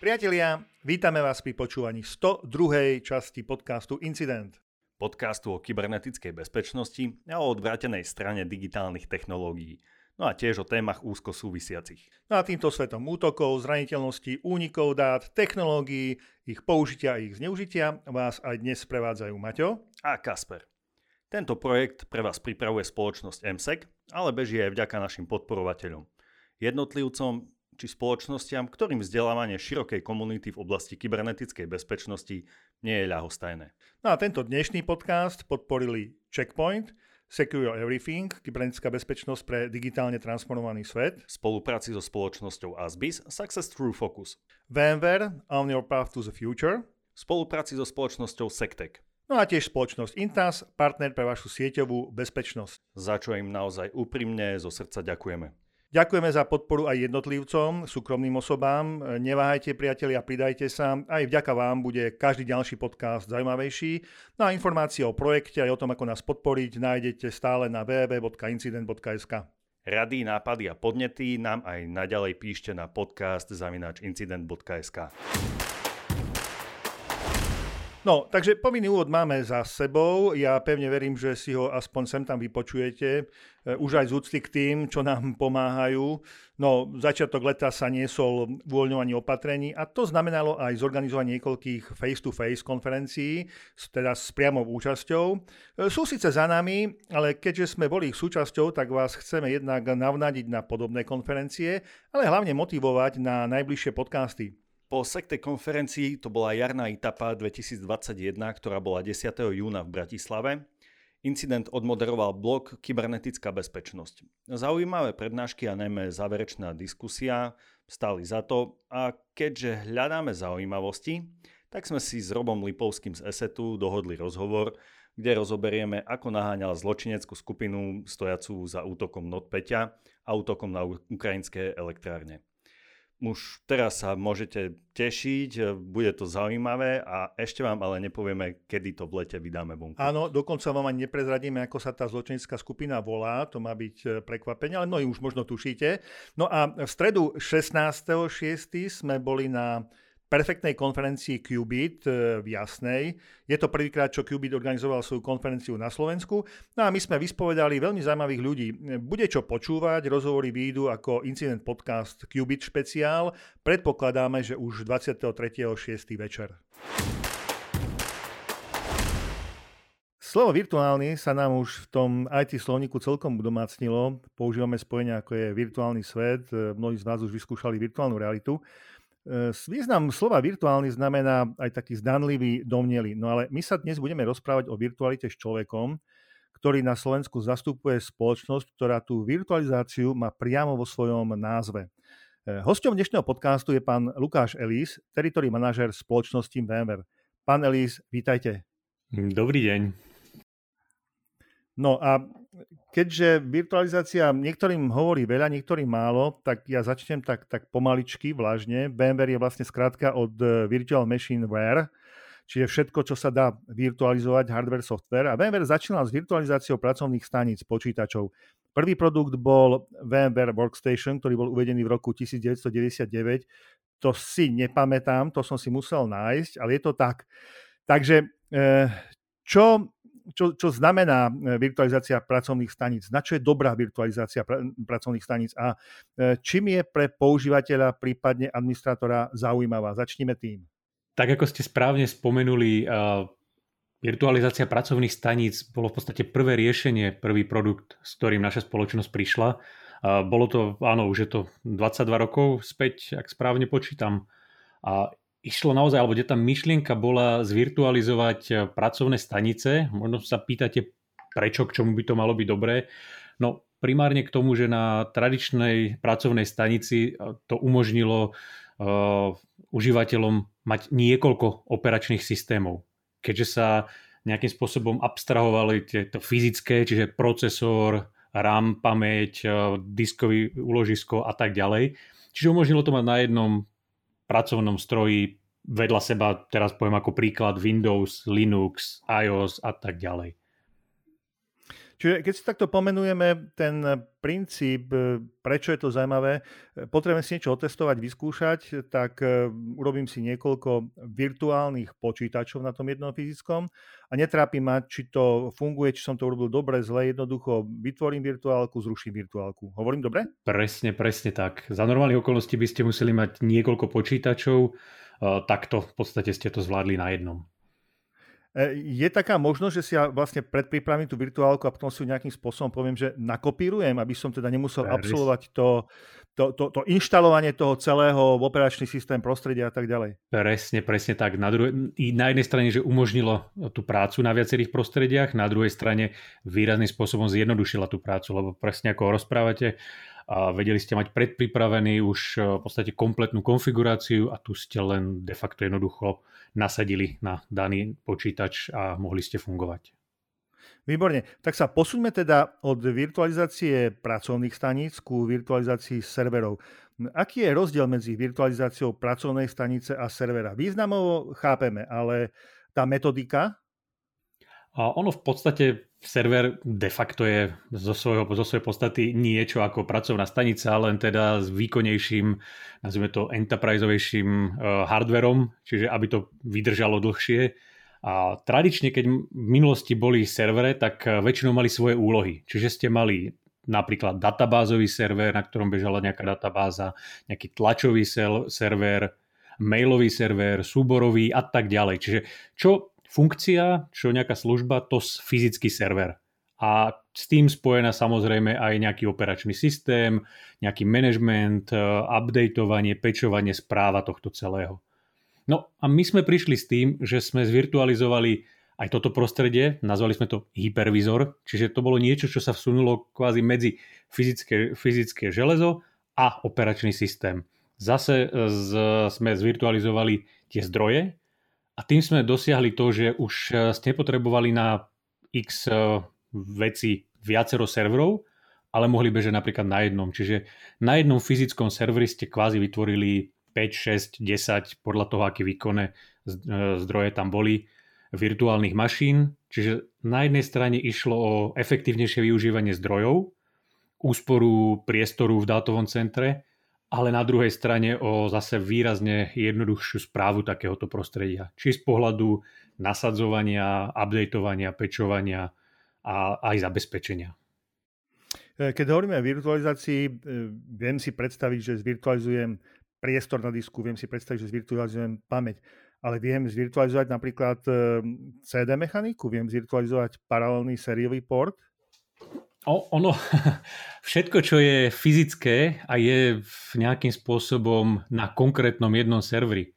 Priatelia, vítame vás pri počúvaní 102. časti podcastu Incident. Podcastu o kybernetickej bezpečnosti a o odvrátenej strane digitálnych technológií. No a tiež o témach úzko súvisiacich. No a týmto svetom útokov, zraniteľnosti, únikov dát, technológií, ich použitia a ich zneužitia vás aj dnes prevádzajú Maťo a Kasper. Tento projekt pre vás pripravuje spoločnosť MSEC, ale beží aj vďaka našim podporovateľom. Jednotlivcom, či spoločnostiam, ktorým vzdelávanie širokej komunity v oblasti kybernetickej bezpečnosti nie je ľahostajné. No a tento dnešný podcast podporili Checkpoint, Secure Everything, kybernetická bezpečnosť pre digitálne transformovaný svet. V spolupráci so spoločnosťou Asbis Success Through Focus. VMware On Your Path to the Future. V spolupráci so spoločnosťou Sectec. No a tiež spoločnosť Intas, partner pre vašu sieťovú bezpečnosť. Za čo im naozaj úprimne zo srdca ďakujeme. Ďakujeme za podporu aj jednotlivcom, súkromným osobám. Neváhajte, priatelia, pridajte sa. Aj vďaka vám bude každý ďalší podcast zaujímavejší. No a informácie o projekte aj o tom, ako nás podporiť, nájdete stále na www.incident.sk. Rady, nápady a podnety nám aj naďalej píšte na podcast zavinačincident.sk. No, takže povinný úvod máme za sebou. Ja pevne verím, že si ho aspoň sem tam vypočujete. E, už aj z úcty k tým, čo nám pomáhajú. No, začiatok leta sa niesol v uvoľňovaní opatrení a to znamenalo aj zorganizovanie niekoľkých face-to-face konferencií, teda s priamou účasťou. E, sú síce za nami, ale keďže sme boli ich súčasťou, tak vás chceme jednak navnadiť na podobné konferencie, ale hlavne motivovať na najbližšie podcasty. Po sekte konferencii to bola jarná etapa 2021, ktorá bola 10. júna v Bratislave. Incident odmoderoval blok Kybernetická bezpečnosť. Zaujímavé prednášky a najmä záverečná diskusia stáli za to a keďže hľadáme zaujímavosti, tak sme si s Robom Lipovským z ESETu dohodli rozhovor, kde rozoberieme, ako naháňal zločineckú skupinu stojacú za útokom NotPeťa a útokom na ukrajinské elektrárne. Už teraz sa môžete tešiť, bude to zaujímavé a ešte vám ale nepovieme, kedy to v lete vydáme vonku. Áno, dokonca vám ani neprezradíme, ako sa tá zločinecká skupina volá, to má byť e, prekvapenie, ale mnohí už možno tušíte. No a v stredu 16.6. sme boli na perfektnej konferencii Qubit e, v Jasnej. Je to prvýkrát, čo Qubit organizoval svoju konferenciu na Slovensku. No a my sme vyspovedali veľmi zaujímavých ľudí. Bude čo počúvať, rozhovory výjdu ako incident podcast Qubit špeciál. Predpokladáme, že už 23.6. večer. Slovo virtuálny sa nám už v tom IT slovníku celkom domácnilo. Používame spojenia ako je virtuálny svet. Mnohí z vás už vyskúšali virtuálnu realitu. E, význam slova virtuálny znamená aj taký zdanlivý, domnelý. No ale my sa dnes budeme rozprávať o virtualite s človekom, ktorý na Slovensku zastupuje spoločnosť, ktorá tú virtualizáciu má priamo vo svojom názve. E, hosťom dnešného podcastu je pán Lukáš Elís, teritory manažer spoločnosti VMware. Pán Elís, vítajte. Dobrý deň. No a keďže virtualizácia niektorým hovorí veľa, niektorým málo, tak ja začnem tak, tak pomaličky, vlažne. VMware je vlastne skrátka od e, Virtual Machine Ware, čiže všetko, čo sa dá virtualizovať, hardware, software. A VMware začínal s virtualizáciou pracovných staníc počítačov. Prvý produkt bol VMware Workstation, ktorý bol uvedený v roku 1999. To si nepamätám, to som si musel nájsť, ale je to tak. Takže e, čo čo, čo znamená e, virtualizácia pracovných staníc, na čo je dobrá virtualizácia pr- pracovných staníc a e, čím je pre používateľa, prípadne administrátora zaujímavá. Začnime tým. Tak ako ste správne spomenuli, uh, virtualizácia pracovných staníc bolo v podstate prvé riešenie, prvý produkt, s ktorým naša spoločnosť prišla. Bolo to, áno, už je to 22 rokov späť, ak správne počítam. A išlo naozaj, alebo kde tá myšlienka bola zvirtualizovať eh, pracovné stanice. Možno sa pýtate, prečo, k čomu by to malo byť dobré. No primárne k tomu, že na tradičnej pracovnej stanici eh, to umožnilo uh, užívateľom mať niekoľko operačných systémov. Keďže sa nejakým spôsobom abstrahovali tieto fyzické, čiže procesor, RAM, pamäť, diskový úložisko a tak ďalej. Čiže umožnilo to mať na jednom pracovnom stroji vedľa seba, teraz poviem ako príklad Windows, Linux, iOS a tak ďalej. Čiže keď si takto pomenujeme ten princíp, e, prečo je to zaujímavé, e, potrebujem si niečo otestovať, vyskúšať, tak e, urobím si niekoľko virtuálnych počítačov na tom jednom fyzickom a netrápi ma, či to funguje, či som to urobil dobre, zle, jednoducho vytvorím virtuálku, zruším virtuálku. Hovorím dobre? Presne, presne tak. Za normálnych okolností by ste museli mať niekoľko počítačov, takto v podstate ste to zvládli na jednom. E, je taká možnosť, že si ja vlastne predpripravím tú virtuálku a potom si ju nejakým spôsobom poviem, že nakopírujem, aby som teda nemusel absolvovať to, to, to, to inštalovanie toho celého operačný systém, prostredia a tak ďalej. Presne, presne tak. Na, druhej, na jednej strane, že umožnilo tú prácu na viacerých prostrediach, na druhej strane výrazným spôsobom zjednodušila tú prácu, lebo presne ako rozprávate, a vedeli ste mať predpripravený už e, v podstate kompletnú konfiguráciu a tu ste len de facto jednoducho nasadili na daný počítač a mohli ste fungovať. Výborne. Tak sa posuňme teda od virtualizácie pracovných staníc ku virtualizácii serverov. Aký je rozdiel medzi virtualizáciou pracovnej stanice a servera? Významovo chápeme, ale tá metodika? A ono v podstate server de facto je zo, svojho, zo svojej podstaty niečo ako pracovná stanica, len teda s výkonnejším, nazvime to enterpriseovejším uh, hardverom, čiže aby to vydržalo dlhšie. A tradične, keď v minulosti boli servere, tak uh, väčšinou mali svoje úlohy. Čiže ste mali napríklad databázový server, na ktorom bežala nejaká databáza, nejaký tlačový server, mailový server, súborový a tak ďalej. Čiže čo funkcia, čo nejaká služba, to fyzický server. A s tým spojená samozrejme aj nejaký operačný systém, nejaký management, e, updateovanie, pečovanie, správa tohto celého. No a my sme prišli s tým, že sme zvirtualizovali aj toto prostredie, nazvali sme to hypervizor, čiže to bolo niečo, čo sa vsunulo kvázi medzi fyzické, fyzické železo a operačný systém. Zase e, z, sme zvirtualizovali tie zdroje, a tým sme dosiahli to, že už e, ste nepotrebovali na x e, veci viacero serverov, ale mohli bežať napríklad na jednom. Čiže na jednom fyzickom serveri ste kvázi vytvorili 5, 6, 10, podľa toho, aké výkonné e, zdroje tam boli, virtuálnych mašín. Čiže na jednej strane išlo o efektívnejšie využívanie zdrojov, úsporu priestoru v dátovom centre ale na druhej strane o zase výrazne jednoduchšiu správu takéhoto prostredia. Či z pohľadu nasadzovania, updateovania, pečovania a aj zabezpečenia. E, keď hovoríme o virtualizácii, e, viem si predstaviť, že zvirtualizujem priestor na disku, viem si predstaviť, že zvirtualizujem pamäť, ale viem zvirtualizovať napríklad e, CD mechaniku, viem zvirtualizovať paralelný sériový port, ono, všetko, čo je fyzické a je nejakým spôsobom na konkrétnom jednom serveri,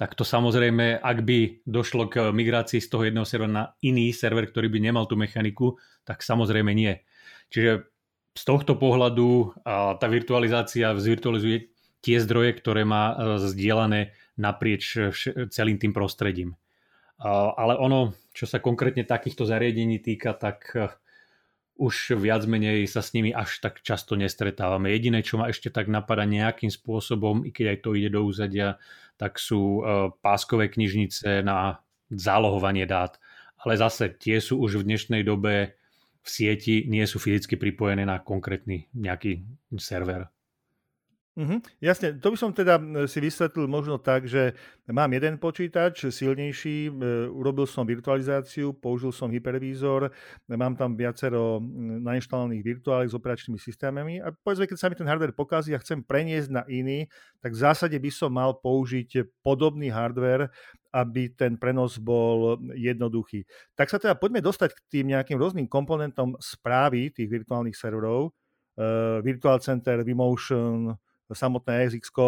tak to samozrejme, ak by došlo k migrácii z toho jedného servera na iný server, ktorý by nemal tú mechaniku, tak samozrejme nie. Čiže z tohto pohľadu tá virtualizácia zvirtualizuje tie zdroje, ktoré má e, zdieľané naprieč celým tým prostredím. Ale ono, čo sa konkrétne takýchto zariadení týka, tak e, už viac menej sa s nimi až tak často nestretávame. Jediné, čo ma ešte tak napadá nejakým spôsobom, i keď aj to ide do úzadia, tak sú e, páskové knižnice na zálohovanie dát. Ale zase tie sú už v dnešnej dobe v sieti, nie sú fyzicky pripojené na konkrétny nejaký server. Mhm, jasne, to by som teda si vysvetlil možno tak, že mám jeden počítač silnejší, urobil som virtualizáciu, použil som hypervízor, mám tam viacero nainštalovaných virtuálek s operačnými systémami a povedzme, keď sa mi ten hardware pokazí a chcem preniesť na iný, tak v zásade by som mal použiť podobný hardware, aby ten prenos bol jednoduchý. Tak sa teda poďme dostať k tým nejakým rôznym komponentom správy tých virtuálnych serverov, uh, Virtual Center, vMotion, samotné SX. E,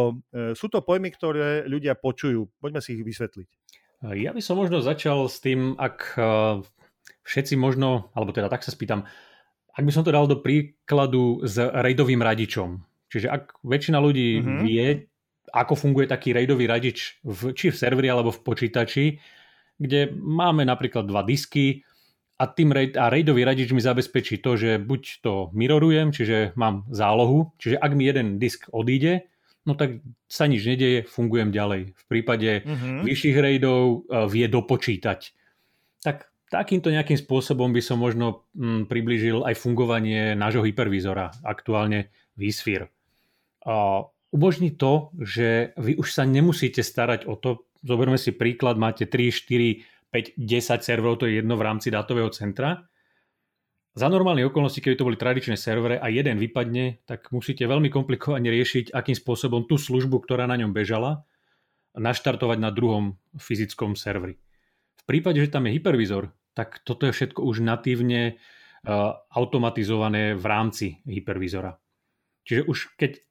sú to pojmy, ktoré ľudia počujú. Poďme si ich vysvetliť. Ja by som možno začal s tým, ak e, všetci možno, alebo teda tak sa spýtam, ak by som to dal do príkladu s raidovým radičom. Čiže ak väčšina ľudí mm-hmm. vie, ako funguje taký raidový radič v, či v serveri alebo v počítači, kde máme napríklad dva disky, a, tým a raidový radič mi zabezpečí to, že buď to mirorujem, čiže mám zálohu, čiže ak mi jeden disk odíde, no tak sa nič nedeje, fungujem ďalej. V prípade mm-hmm. vyšších raidov uh, vie dopočítať. Tak takýmto nejakým spôsobom by som možno mm, približil aj fungovanie nášho hypervízora, aktuálne vSphere. A umožní to, že vy už sa nemusíte starať o to, zoberme si príklad, máte 3, 4, 5, 10 serverov, to je jedno v rámci dátového centra. Za normálne okolnosti, keby to boli tradičné servere a jeden vypadne, tak musíte veľmi komplikovane riešiť, akým spôsobom tú službu, ktorá na ňom bežala, naštartovať na druhom fyzickom serveri. V prípade, že tam je hypervizor, tak toto je všetko už natívne uh, automatizované v rámci hypervizora. Čiže už keď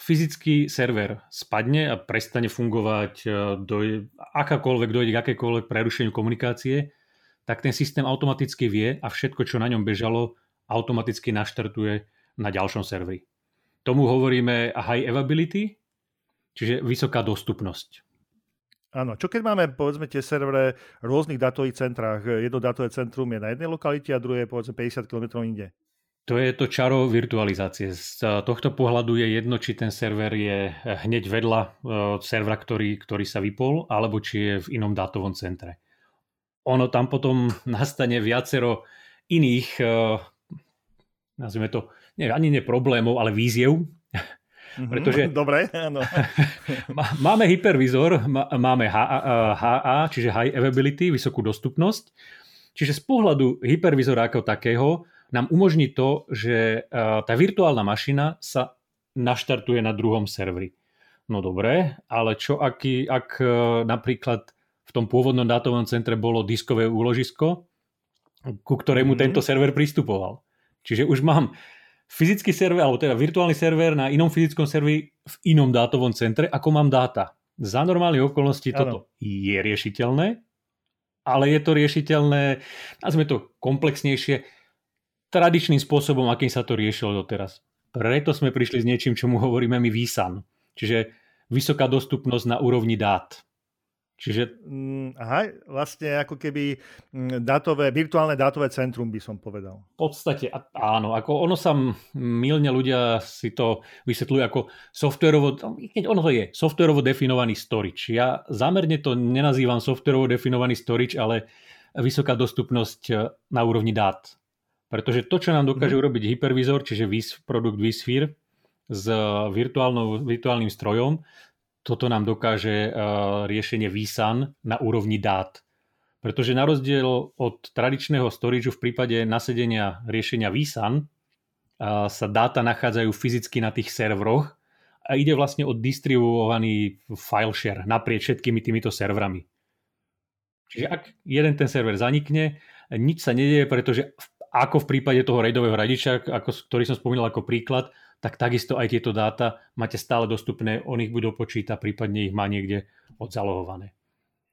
fyzický server spadne a prestane fungovať, uh, do, akákoľvek dojde k akékoľvek prerušeniu komunikácie, tak ten systém automaticky vie a všetko, čo na ňom bežalo, automaticky naštartuje na ďalšom serveri. Tomu hovoríme high availability, čiže vysoká dostupnosť. Áno, čo keď máme povedzme tie servere v rôznych datových centrách, jedno datové centrum je na jednej lokalite a druhé je povedzme 50 km inde? To je to čaro virtualizácie. Z tohto pohľadu je jedno, či ten server je hneď vedľa e, servera, ktorý, ktorý sa vypol, alebo či je v inom dátovom centre. Ono tam potom nastane viacero iných, e, nazvime to, nie, ani nie problémov, ale víziev, Mhm. Pretože Dobre, áno. máme hypervizor, máme HA, čiže High Availability, vysokú dostupnosť. Čiže z pohľadu hypervizora ako takého nám umožní to, že tá virtuálna mašina sa naštartuje na druhom serveri. No dobre, ale čo aký, ak e, napríklad v tom pôvodnom dátovom centre bolo diskové úložisko, ku ktorému mm-hmm. tento server pristupoval. Čiže už mám fyzický server, alebo teda virtuálny server na inom fyzickom serveri v inom dátovom centre, ako mám dáta. Za normálnych okolností toto je riešiteľné, ale je to riešiteľné, nazvime to komplexnejšie, tradičným spôsobom, akým sa to riešilo doteraz. Preto sme prišli s niečím, čomu hovoríme my VSAN, čiže vysoká dostupnosť na úrovni dát. Čiže... Mm, aha, vlastne ako keby mm, dátové, virtuálne dátové centrum by som povedal. V podstate áno, ako ono sa milne ľudia si to vysvetľujú ako softwarovo, keď ono to je, softwarovo definovaný storage. Ja zámerne to nenazývam softwarovo definovaný storage, ale vysoká dostupnosť e, na úrovni dát. Pretože to, čo nám dokáže mm. urobiť hypervizor, čiže produkt vSphere s virtuálnym strojom, toto nám dokáže uh, riešenie vSAN na úrovni dát. Pretože na rozdiel od tradičného storageu v prípade nasedenia riešenia vSAN uh, sa dáta nachádzajú fyzicky na tých serveroch a ide vlastne o distribuovaný file share naprieč všetkými týmito serverami. Čiže ak jeden ten server zanikne, nič sa nedieje, pretože ako v prípade toho raidového radiča, ako, ktorý som spomínal ako príklad, tak takisto aj tieto dáta máte stále dostupné, on ich bude počítať, prípadne ich má niekde odzalohované.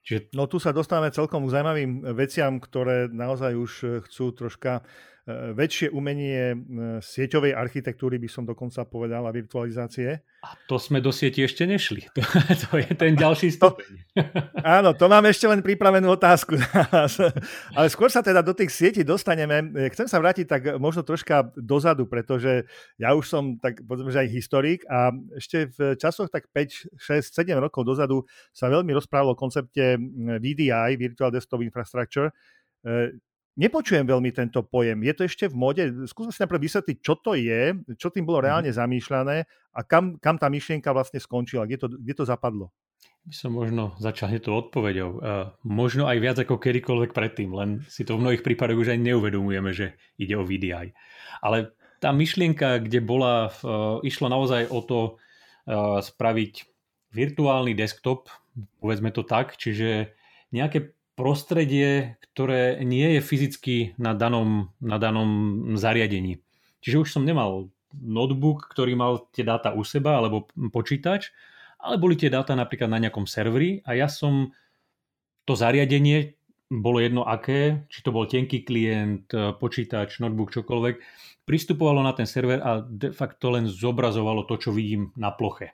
Čiže... No tu sa dostávame celkom k zaujímavým veciam, ktoré naozaj už chcú troška väčšie umenie e, sieťovej architektúry, by som dokonca povedal, a virtualizácie. A to sme do sieti ešte nešli. To, to je ten ďalší stupeň. To, áno, to mám ešte len pripravenú otázku. Ale skôr sa teda do tých sietí dostaneme. E, chcem sa vrátiť tak možno troška dozadu, pretože ja už som tak povedzme, že aj historik a ešte v časoch tak 5, 6, 7 rokov dozadu sa veľmi rozprávalo o koncepte VDI, Virtual Desktop Infrastructure, Nepočujem veľmi tento pojem. Je to ešte v mode? Skúsme si najprv vysvetliť, čo to je, čo tým bolo mhm. reálne zamýšľané a kam, kam tá myšlienka vlastne skončila, kde to, kde to zapadlo. By som možno začal hneď odpovedou. Uh, možno aj viac ako kedykoľvek predtým, len si to v mnohých prípadoch už aj neuvedomujeme, že ide o VDI. Ale tá myšlienka, kde bola, uh, išlo naozaj o to uh, spraviť virtuálny desktop, povedzme to tak, čiže nejaké prostredie, ktoré nie je fyzicky na danom, na danom zariadení. Čiže už som nemal notebook, ktorý mal tie dáta u seba, alebo počítač, ale boli tie dáta napríklad na nejakom serveri a ja som to zariadenie, bolo jedno aké, či to bol tenký klient, počítač, notebook, čokoľvek, pristupovalo na ten server a de facto len zobrazovalo to, čo vidím na ploche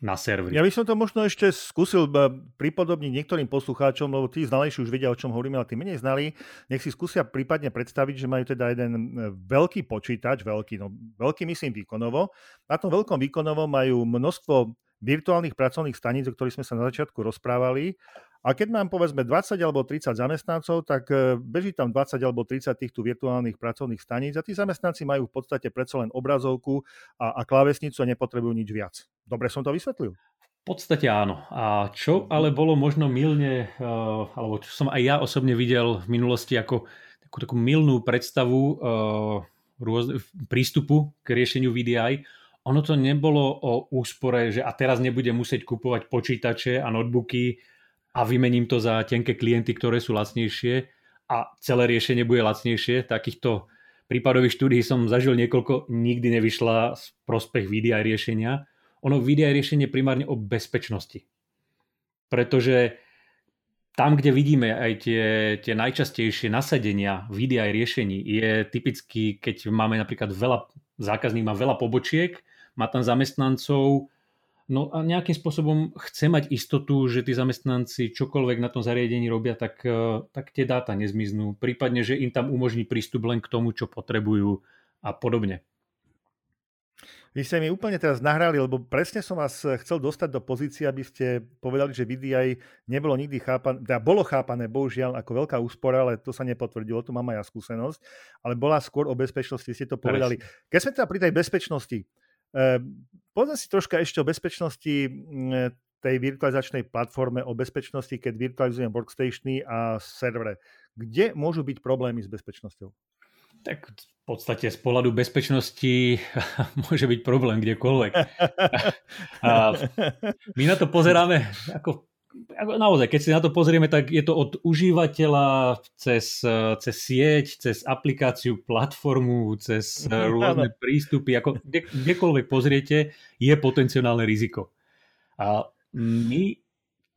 na serveri. Ja by som to možno ešte skúsil eh, pripodobniť niektorým poslucháčom, lebo tí znalejší už vedia, o čom hovoríme, ale tí menej znali. Nech si skúsia prípadne predstaviť, že majú teda jeden eh, veľký počítač, veľký, no veľký myslím výkonovo. Na tom veľkom výkonovo majú množstvo virtuálnych pracovných staníc, o ktorých sme sa na začiatku rozprávali A keď mám povedzme 20 alebo 30 zamestnancov, tak e, beží tam 20 alebo 30 týchto virtuálnych pracovných staníc a tí zamestnanci majú v podstate predsa len obrazovku a, a klávesnicu a nepotrebujú nič viac. Dobre som to vysvetlil? V podstate áno. A čo ale bolo možno milne, e, alebo čo som aj ja osobne videl v minulosti ako takú, takú milnú predstavu e, rôzne, prístupu k riešeniu VDI, ono to nebolo o úspore, že a teraz nebudem musieť kupovať počítače a notebooky a vymením to za tenké klienty, ktoré sú lacnejšie a celé riešenie bude lacnejšie. Takýchto prípadových štúdí som zažil niekoľko, nikdy nevyšla z prospech VDI riešenia. Ono VDI riešenie primárne o bezpečnosti. Pretože tam, kde vidíme aj tie, tie najčastejšie nasadenia VDI riešení, je typicky, keď máme napríklad veľa, zákazník má veľa pobočiek má tam zamestnancov, no a nejakým spôsobom chce mať istotu, že tí zamestnanci čokoľvek na tom zariadení robia, tak, e, tak tie dáta nezmiznú. Prípadne, že im tam umožní prístup len k tomu, čo potrebujú a podobne. Vy ste mi úplne teraz nahrali, lebo presne som vás chcel dostať do pozície, aby ste povedali, že VDI nebolo nikdy chápané, teda bolo chápané, bohužiaľ, ako veľká úspora, ale to sa nepotvrdilo, tu mám aj ja skúsenosť, ale bola skôr o bezpečnosti, ste to povedali. Keď sme teda pri tej bezpečnosti, Ehm, poďme si troška ešte o bezpečnosti mm, tej virtualizačnej platforme, o bezpečnosti, keď virtualizujem workstationy a servere. Kde môžu byť problémy s bezpečnosťou? Tak v podstate z pohľadu bezpečnosti môže byť problém kdekoľvek. A my na to pozeráme ako naozaj, keď si na to pozrieme, tak je to od užívateľa cez, cez sieť, cez aplikáciu, platformu, cez rôzne prístupy, ako kde, kdekoľvek pozriete, je potenciálne riziko. A my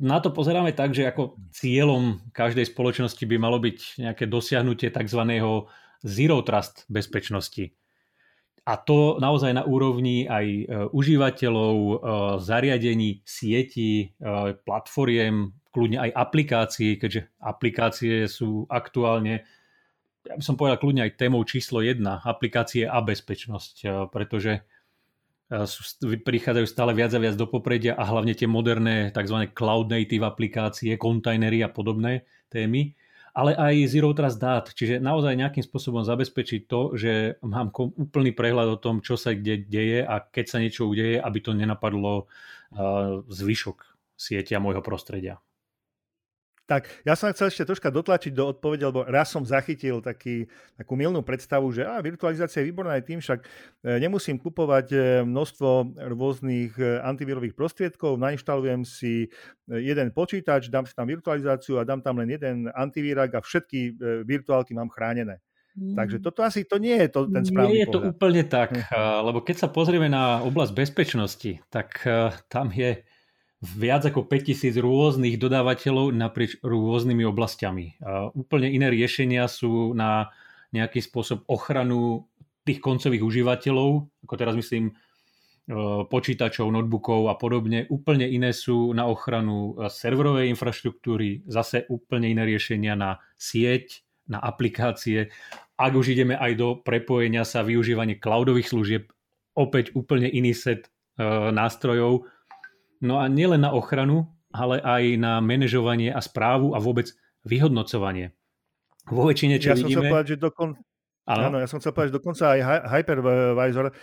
na to pozeráme tak, že ako cieľom každej spoločnosti by malo byť nejaké dosiahnutie tzv. zero trust bezpečnosti. A to naozaj na úrovni aj e, užívateľov, e, zariadení, sietí, e, platformiem, kľudne aj aplikácií, keďže aplikácie sú aktuálne, ja by som povedal kľudne aj témou číslo jedna, aplikácie a bezpečnosť, pretože sú, prichádzajú stále viac a viac do popredia a hlavne tie moderné tzv. cloud native aplikácie, kontajnery a podobné témy ale aj Zero Trust dát, čiže naozaj nejakým spôsobom zabezpečiť to, že mám úplný prehľad o tom, čo sa kde deje a keď sa niečo udeje, aby to nenapadlo zvyšok sieťa môjho prostredia. Tak, ja som chcel ešte troška dotlačiť do odpovede, lebo raz som zachytil taký, takú milnú predstavu, že á, virtualizácia je výborná aj tým, však e, nemusím kupovať e, množstvo rôznych e, antivírových prostriedkov, nainštalujem si jeden počítač, dám si tam virtualizáciu a dám tam len jeden antivírak a všetky virtuálky mám chránené. Takže mm. toto asi to nie je to, ten správny Nie je to pohľad. úplne tak, hm. lebo keď sa pozrieme na oblasť bezpečnosti, tak tam je viac ako 5000 rôznych dodávateľov naprieč rôznymi oblastiami. Úplne iné riešenia sú na nejaký spôsob ochranu tých koncových užívateľov, ako teraz myslím e, počítačov, notebookov a podobne. Úplne iné sú na ochranu serverovej infraštruktúry, zase úplne iné riešenia na sieť, na aplikácie. Ak už ideme aj do prepojenia sa, využívanie cloudových služieb, opäť úplne iný set e, nástrojov, No a nielen na ochranu, ale aj na manažovanie a správu a vôbec vyhodnocovanie. Vo väčšine, čo ja vidíme... Som povedať, že dokon... Áno. Ja som chcel povedať, že dokonca aj Hypervisor, eh,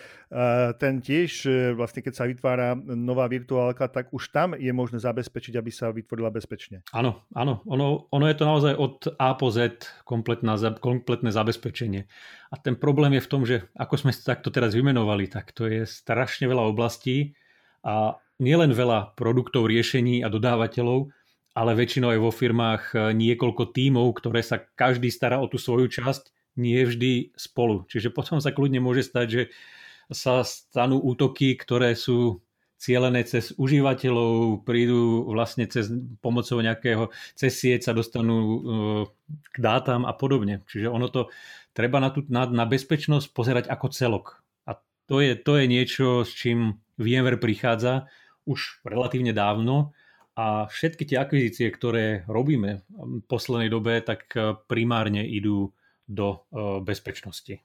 ten tiež, eh, vlastne keď sa vytvára nová virtuálka, tak už tam je možné zabezpečiť, aby sa vytvorila bezpečne. Áno, áno, ono, ono je to naozaj od A po Z kompletné zabezpečenie. A ten problém je v tom, že ako sme takto teraz vymenovali, tak to je strašne veľa oblastí a nielen veľa produktov, riešení a dodávateľov, ale väčšinou aj vo firmách e, niekoľko tímov, ktoré sa každý stará o tú svoju časť, nie vždy spolu. Čiže potom sa kľudne môže stať, že sa stanú útoky, ktoré sú cielené cez užívateľov, prídu vlastne cez pomocou nejakého, cez sieť sa dostanú e, k dátam a podobne. Čiže ono to treba na, tú, na, na bezpečnosť pozerať ako celok. A to je, to je niečo, s čím VMware prichádza už relatívne dávno a všetky tie akvizície, ktoré robíme v poslednej dobe, tak eh, primárne idú do eh, bezpečnosti.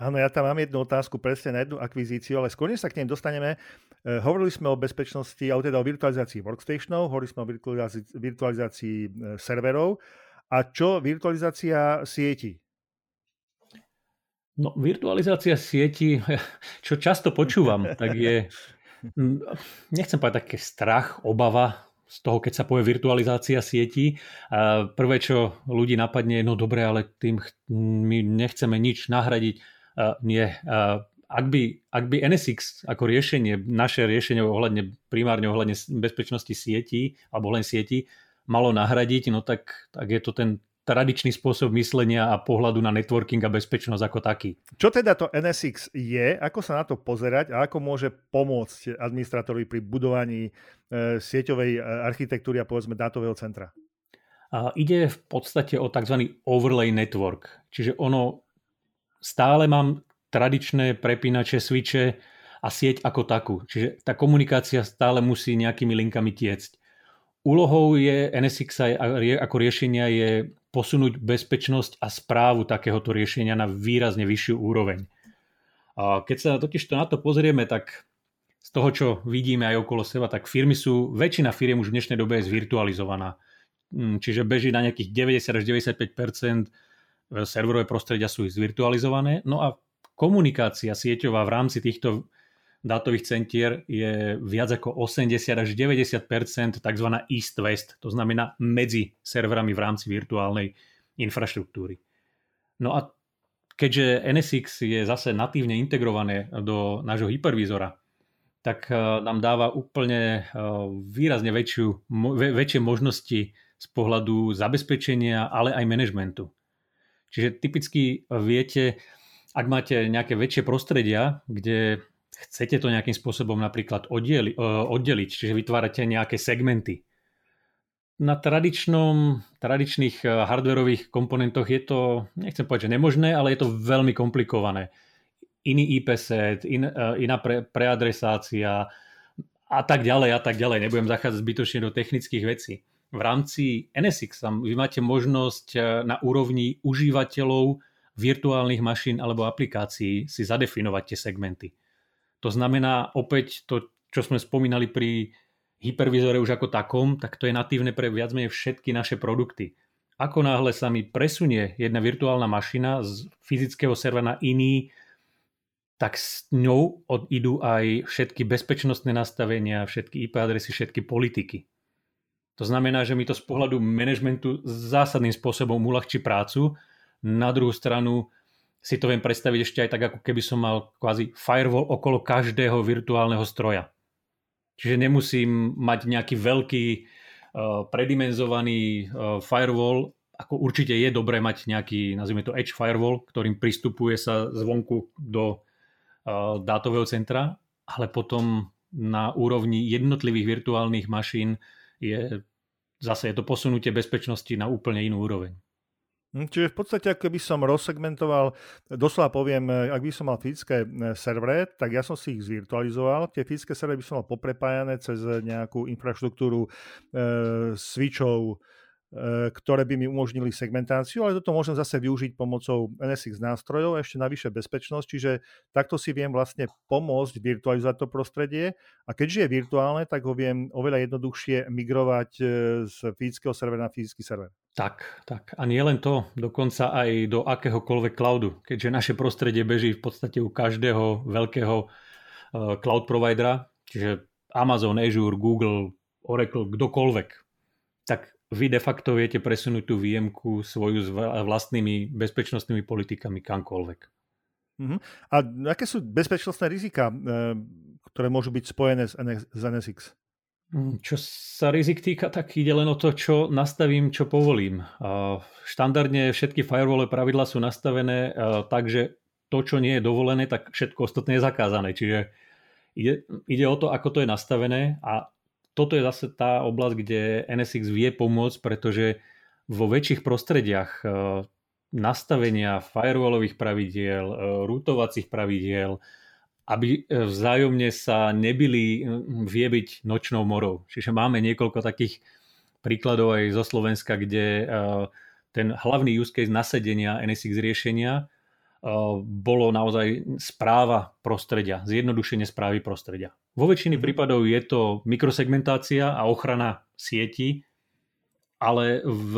Áno, ja tam mám jednu otázku presne na jednu akvizíciu, ale skôr sa k nej dostaneme, eh, hovorili sme o bezpečnosti, alebo teda o virtualizácii workstationov, hovorili sme o virtualizácii, virtualizácii serverov. A čo virtualizácia sieti? No, virtualizácia sieti, čo často počúvam, tak je, nechcem povedať také strach, obava z toho, keď sa povie virtualizácia sietí. Prvé, čo ľudí napadne, no dobre, ale tým my nechceme nič nahradiť. Nie. Ak by, ak by NSX ako riešenie, naše riešenie ohľadne, primárne ohľadne bezpečnosti sietí, alebo len sietí, malo nahradiť, no tak, tak je to ten tradičný spôsob myslenia a pohľadu na networking a bezpečnosť ako taký. Čo teda to NSX je, ako sa na to pozerať a ako môže pomôcť administratorovi pri budovaní e, sieťovej e, architektúry a povedzme dátového centra? A ide v podstate o tzv. overlay network. Čiže ono stále mám tradičné prepínače, switche a sieť ako takú. Čiže tá komunikácia stále musí nejakými linkami tiecť. Úlohou je NSX ako riešenia je posunúť bezpečnosť a správu takéhoto riešenia na výrazne vyššiu úroveň. Keď sa totiž to na to pozrieme, tak z toho, čo vidíme aj okolo seba, tak firmy sú, väčšina firiem už v dnešnej dobe je zvirtualizovaná. Mm, čiže beží na nejakých 90 až 95% serverové prostredia sú zvirtualizované. No a komunikácia sieťová v rámci týchto dátových centier je viac ako 80 až 90% tzv. east-west, to znamená medzi serverami v rámci virtuálnej infraštruktúry. No a keďže NSX je zase natívne integrované do nášho hypervízora, tak eh, nám dáva úplne eh, výrazne väčšiu, väčšie možnosti z pohľadu zabezpečenia, ale aj manažmentu. Čiže typicky viete, ak máte nejaké väčšie prostredia, kde chcete to nejakým spôsobom napríklad oddeli, e, oddeliť, čiže vytvárate nejaké segmenty. Na tradičnom, tradičných e, hardwareových komponentoch je to, nechcem povedať, že nemožné, ale je to veľmi komplikované. Iný IP set, in, e, iná pre, preadresácia a tak ďalej a tak ďalej. Nebudem zachádzať zbytočne do technických vecí. V rámci NSX vy máte možnosť na úrovni užívateľov virtuálnych mašín alebo aplikácií si zadefinovať tie segmenty. To znamená opäť to, čo sme spomínali pri hypervizore už ako takom, tak to je natívne pre viac menej všetky naše produkty. Ako náhle sa mi presunie jedna virtuálna mašina z fyzického servera na iný, tak s ňou idú aj všetky bezpečnostné nastavenia, všetky IP adresy, všetky politiky. To znamená, že mi to z pohľadu manažmentu zásadným spôsobom uľahčí prácu. Na druhú stranu si to viem predstaviť ešte aj tak, ako keby som mal kvázi firewall okolo každého virtuálneho stroja. Čiže nemusím mať nejaký veľký uh, predimenzovaný uh, firewall, ako určite je dobré mať nejaký, nazvime to edge firewall, ktorým pristupuje sa zvonku do uh, dátového centra, ale potom na úrovni jednotlivých virtuálnych mašín je zase je to posunutie bezpečnosti na úplne inú úroveň. Hm, čiže v podstate, ako by som rozsegmentoval, doslova poviem, e, ak by som mal fyzické e, servery, tak ja som si ich zvirtualizoval. Tie fyzické servery by som mal poprepájané cez nejakú infraštruktúru e, switchov, ktoré by mi umožnili segmentáciu, ale toto môžem zase využiť pomocou NSX nástrojov, ešte navyše bezpečnosť, čiže takto si viem vlastne pomôcť virtualizovať to prostredie a keďže je virtuálne, tak ho viem oveľa jednoduchšie migrovať e, z fyzického servera na fyzický server. Tak, tak. A nie len to, dokonca aj do akéhokoľvek cloudu, keďže naše prostredie beží v podstate u každého veľkého e, cloud providera, čiže Amazon, Azure, Google, Oracle, kdokoľvek, tak vy de facto viete presunúť tú výjemku svoju s vlastnými bezpečnostnými politikami kamkoľvek. Uh-huh. A aké sú bezpečnostné rizika, eh, ktoré môžu byť spojené s, s NSX? Hm, čo sa rizik týka, tak ide len o to, čo nastavím, čo povolím. Štandardne všetky firewallové pravidla sú nastavené eh, tak, že to, čo nie je dovolené, tak všetko ostatné je zakázané. Čiže ide, ide o to, ako to je nastavené a toto je zase tá oblasť, kde NSX vie pomôcť, pretože vo väčších prostrediach e, nastavenia firewallových pravidiel, e, rútovacích pravidiel, aby e, vzájomne sa nebili, vie byť nočnou morou. Čiže máme niekoľko takých príkladov aj zo Slovenska, kde ten hlavný use case nasadenia NSX riešenia bolo naozaj správa prostredia, zjednodušenie správy prostredia. Vo väčšine mm-hmm. prípadov je to mikrosegmentácia a ochrana sieti, ale v,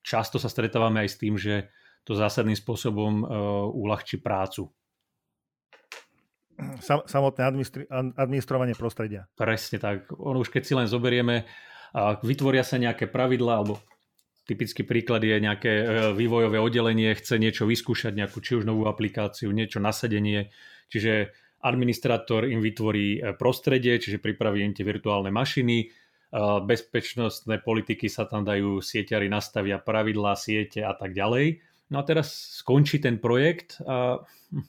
často sa stretávame aj s tým, že to zásadným spôsobom uh, uľahčí prácu. Samotné administri- administrovanie prostredia. Presne tak. Ono už keď si len zoberieme, uh, vytvoria sa nejaké pravidlá alebo Typický príklad je nejaké e, vývojové oddelenie, chce niečo vyskúšať, nejakú či už novú aplikáciu, niečo nasadenie, čiže administrátor im vytvorí e, prostredie, čiže pripraví im tie virtuálne mašiny, e, bezpečnostné politiky sa tam dajú, sieťari nastavia pravidlá, siete a tak ďalej. No a teraz skončí ten projekt a hm,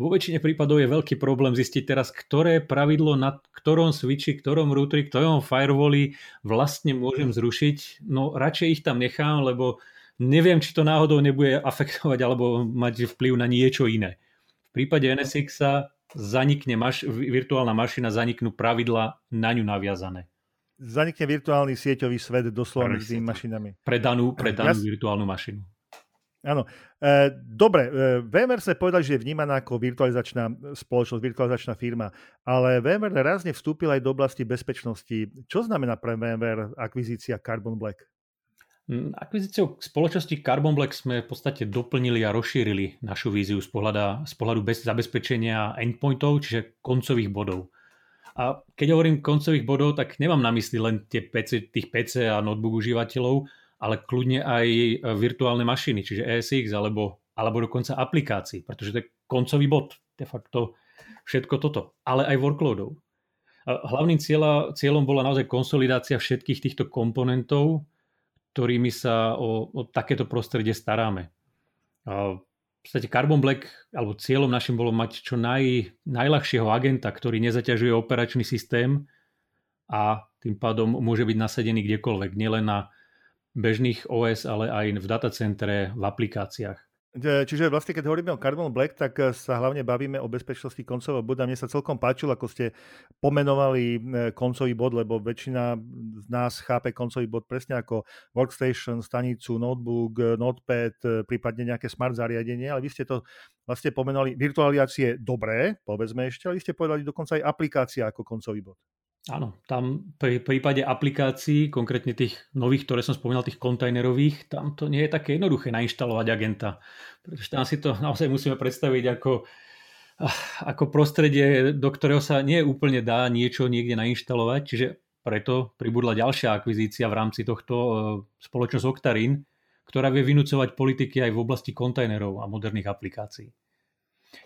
vo väčšine prípadov je veľký problém zistiť teraz, ktoré pravidlo na ktorom switchi, ktorom routeri, ktorom firewalli vlastne môžem zrušiť. No radšej ich tam nechám, lebo neviem, či to náhodou nebude afektovať alebo mať vplyv na niečo iné. V prípade NSX sa zanikne maš- virtuálna mašina, zaniknú pravidla na ňu naviazané. Zanikne virtuálny sieťový svet doslova medzi tými mašinami. Predanú, predanú ja... virtuálnu mašinu. Áno. E, dobre, e, VMware sa povedal, že je vnímaná ako virtualizačná spoločnosť, virtualizačná firma, ale VMware rázne vstúpil aj do oblasti bezpečnosti. Čo znamená pre VMware akvizícia Carbon Black? Mm, akvizíciou spoločnosti Carbon Black sme v podstate doplnili a rozšírili našu víziu z, pohľada, z pohľadu bez zabezpečenia endpointov, čiže koncových bodov. A keď hovorím koncových bodov, tak nemám na mysli len tie PC, tých PC a notebook užívateľov, ale kľudne aj e, virtuálne mašiny, čiže ESX alebo, alebo dokonca aplikácií, pretože to je koncový bod, de facto všetko toto, ale aj workloadov. Hlavným cieľa, cieľom bola naozaj konsolidácia všetkých týchto komponentov, ktorými sa o, o takéto prostredie staráme. A v podstate Carbon Black, alebo cieľom našim bolo mať čo naj, najľahšieho agenta, ktorý nezaťažuje operačný systém a tým pádom môže byť nasadený kdekoľvek, nielen na bežných OS, ale aj v datacentre, v aplikáciách. Čiže vlastne, keď hovoríme o Carbon Black, tak eh, sa hlavne bavíme o bezpečnosti koncového bodu. Mne sa celkom páčilo, ako ste pomenovali eh, koncový bod, lebo väčšina z nás chápe koncový bod presne ako workstation, stanicu, notebook, eh, notepad, prípadne nejaké smart zariadenie, ale vy ste to vlastne pomenovali, virtualizácie dobré, povedzme ešte, ale vy ste povedali dokonca aj aplikácia ako koncový bod. Áno, tam pri prípade aplikácií, konkrétne tých nových, ktoré som spomínal, tých kontajnerových, tam to nie je také jednoduché nainštalovať agenta. Pretože tam si to naozaj musíme predstaviť ako, ah, ako prostredie, do ktorého sa nie úplne dá niečo niekde nainštalovať. Čiže preto pribudla ďalšia akvizícia v rámci tohto e, spoločnosť Octarin, ktorá vie vynúcovať politiky aj v oblasti kontajnerov a moderných aplikácií.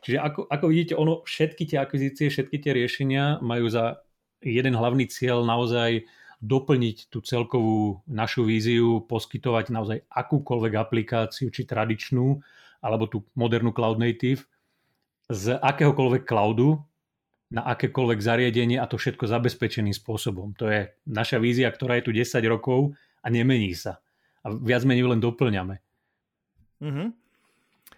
Čiže ako, ako vidíte, ono, všetky tie akvizície, všetky tie riešenia majú za jeden hlavný cieľ naozaj doplniť tú celkovú našu víziu, poskytovať naozaj akúkoľvek aplikáciu, či tradičnú, alebo tú modernú cloud native, z akéhokoľvek cloudu na akékoľvek zariadenie a to všetko zabezpečeným spôsobom. To je naša vízia, ktorá je tu 10 rokov a nemení sa. A viac menej len doplňame. Mm-hmm.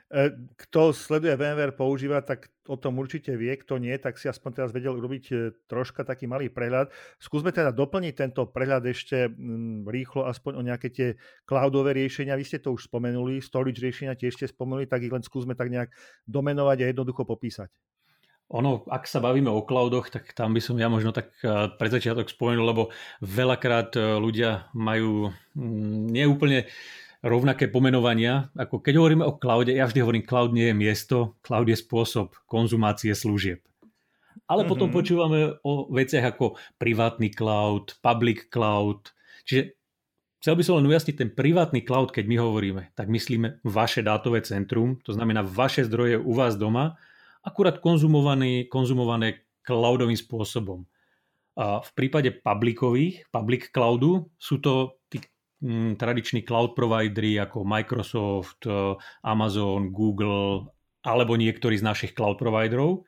E, kto sleduje VMware používa, tak o tom určite vie. Kto nie, tak si aspoň teraz vedel urobiť e, troška taký malý prehľad. Skúsme teda doplniť tento prehľad ešte mm, rýchlo, aspoň o nejaké tie cloudové riešenia. Vy ste to už spomenuli, storage riešenia tiež ste spomenuli, tak ich len skúsme tak nejak domenovať a jednoducho popísať. Ono, ak sa bavíme o cloudoch, tak tam by som ja možno tak e, pred začiatok spomenul, lebo veľakrát ľudia majú mm, neúplne rovnaké pomenovania. Ako keď hovoríme o cloude, ja vždy hovorím, cloud nie je miesto, cloud je spôsob konzumácie služieb. Ale mm-hmm. potom počúvame o veciach ako privátny cloud, public cloud. Čiže chcel by som len ujasniť ten privátny cloud, keď my hovoríme, tak myslíme vaše dátové centrum, to znamená vaše zdroje u vás doma, akurát konzumované, konzumované cloudovým spôsobom. A v prípade publikových, public cloudu sú to tí tradiční cloud providery ako Microsoft, eh, Amazon, Google alebo niektorí z našich cloud providerov.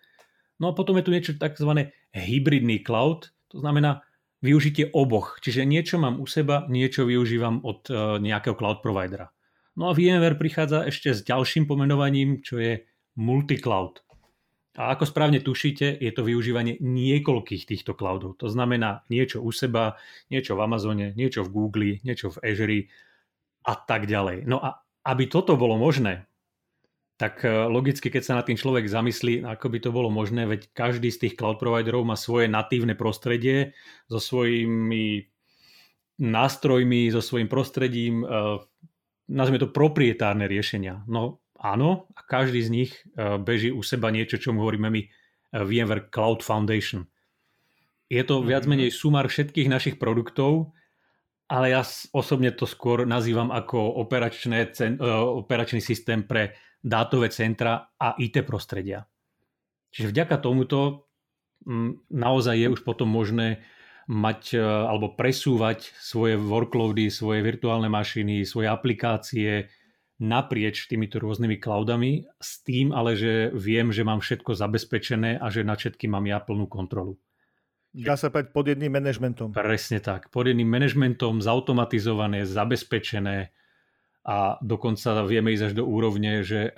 No a potom je tu niečo tzv. hybridný cloud, to znamená využitie oboch. Čiže niečo mám u seba, niečo využívam od eh, nejakého cloud providera. No a VMware prichádza ešte s ďalším pomenovaním, čo je multicloud. A ako správne tušíte, je to využívanie niekoľkých týchto cloudov. To znamená niečo u seba, niečo v Amazone, niečo v Google, niečo v Azure a tak ďalej. No a aby toto bolo možné, tak e, logicky, keď sa na tým človek zamyslí, ako by to bolo možné, veď každý z tých cloud providerov má svoje natívne prostredie so svojimi nástrojmi, so svojím prostredím, e, nazvime to proprietárne riešenia. No áno, a každý z nich e, beží u seba niečo, čo mu hovoríme my VMware Cloud Foundation. Je to viac mhm. menej sumár všetkých našich produktov, ale ja osobne to skôr nazývam ako operačné, operačný systém pre dátové centra a IT prostredia. Čiže vďaka tomuto naozaj je už potom možné mať e, alebo presúvať svoje workloady, svoje virtuálne mašiny, svoje aplikácie naprieč týmito rôznymi cloudami s tým ale, že viem, že mám všetko zabezpečené a že na všetky mám ja plnú kontrolu. Dá sa povedať pod jedným manažmentom. Presne tak. Pod jedným manažmentom, zautomatizované, zabezpečené, a dokonca vieme ísť až do úrovne, že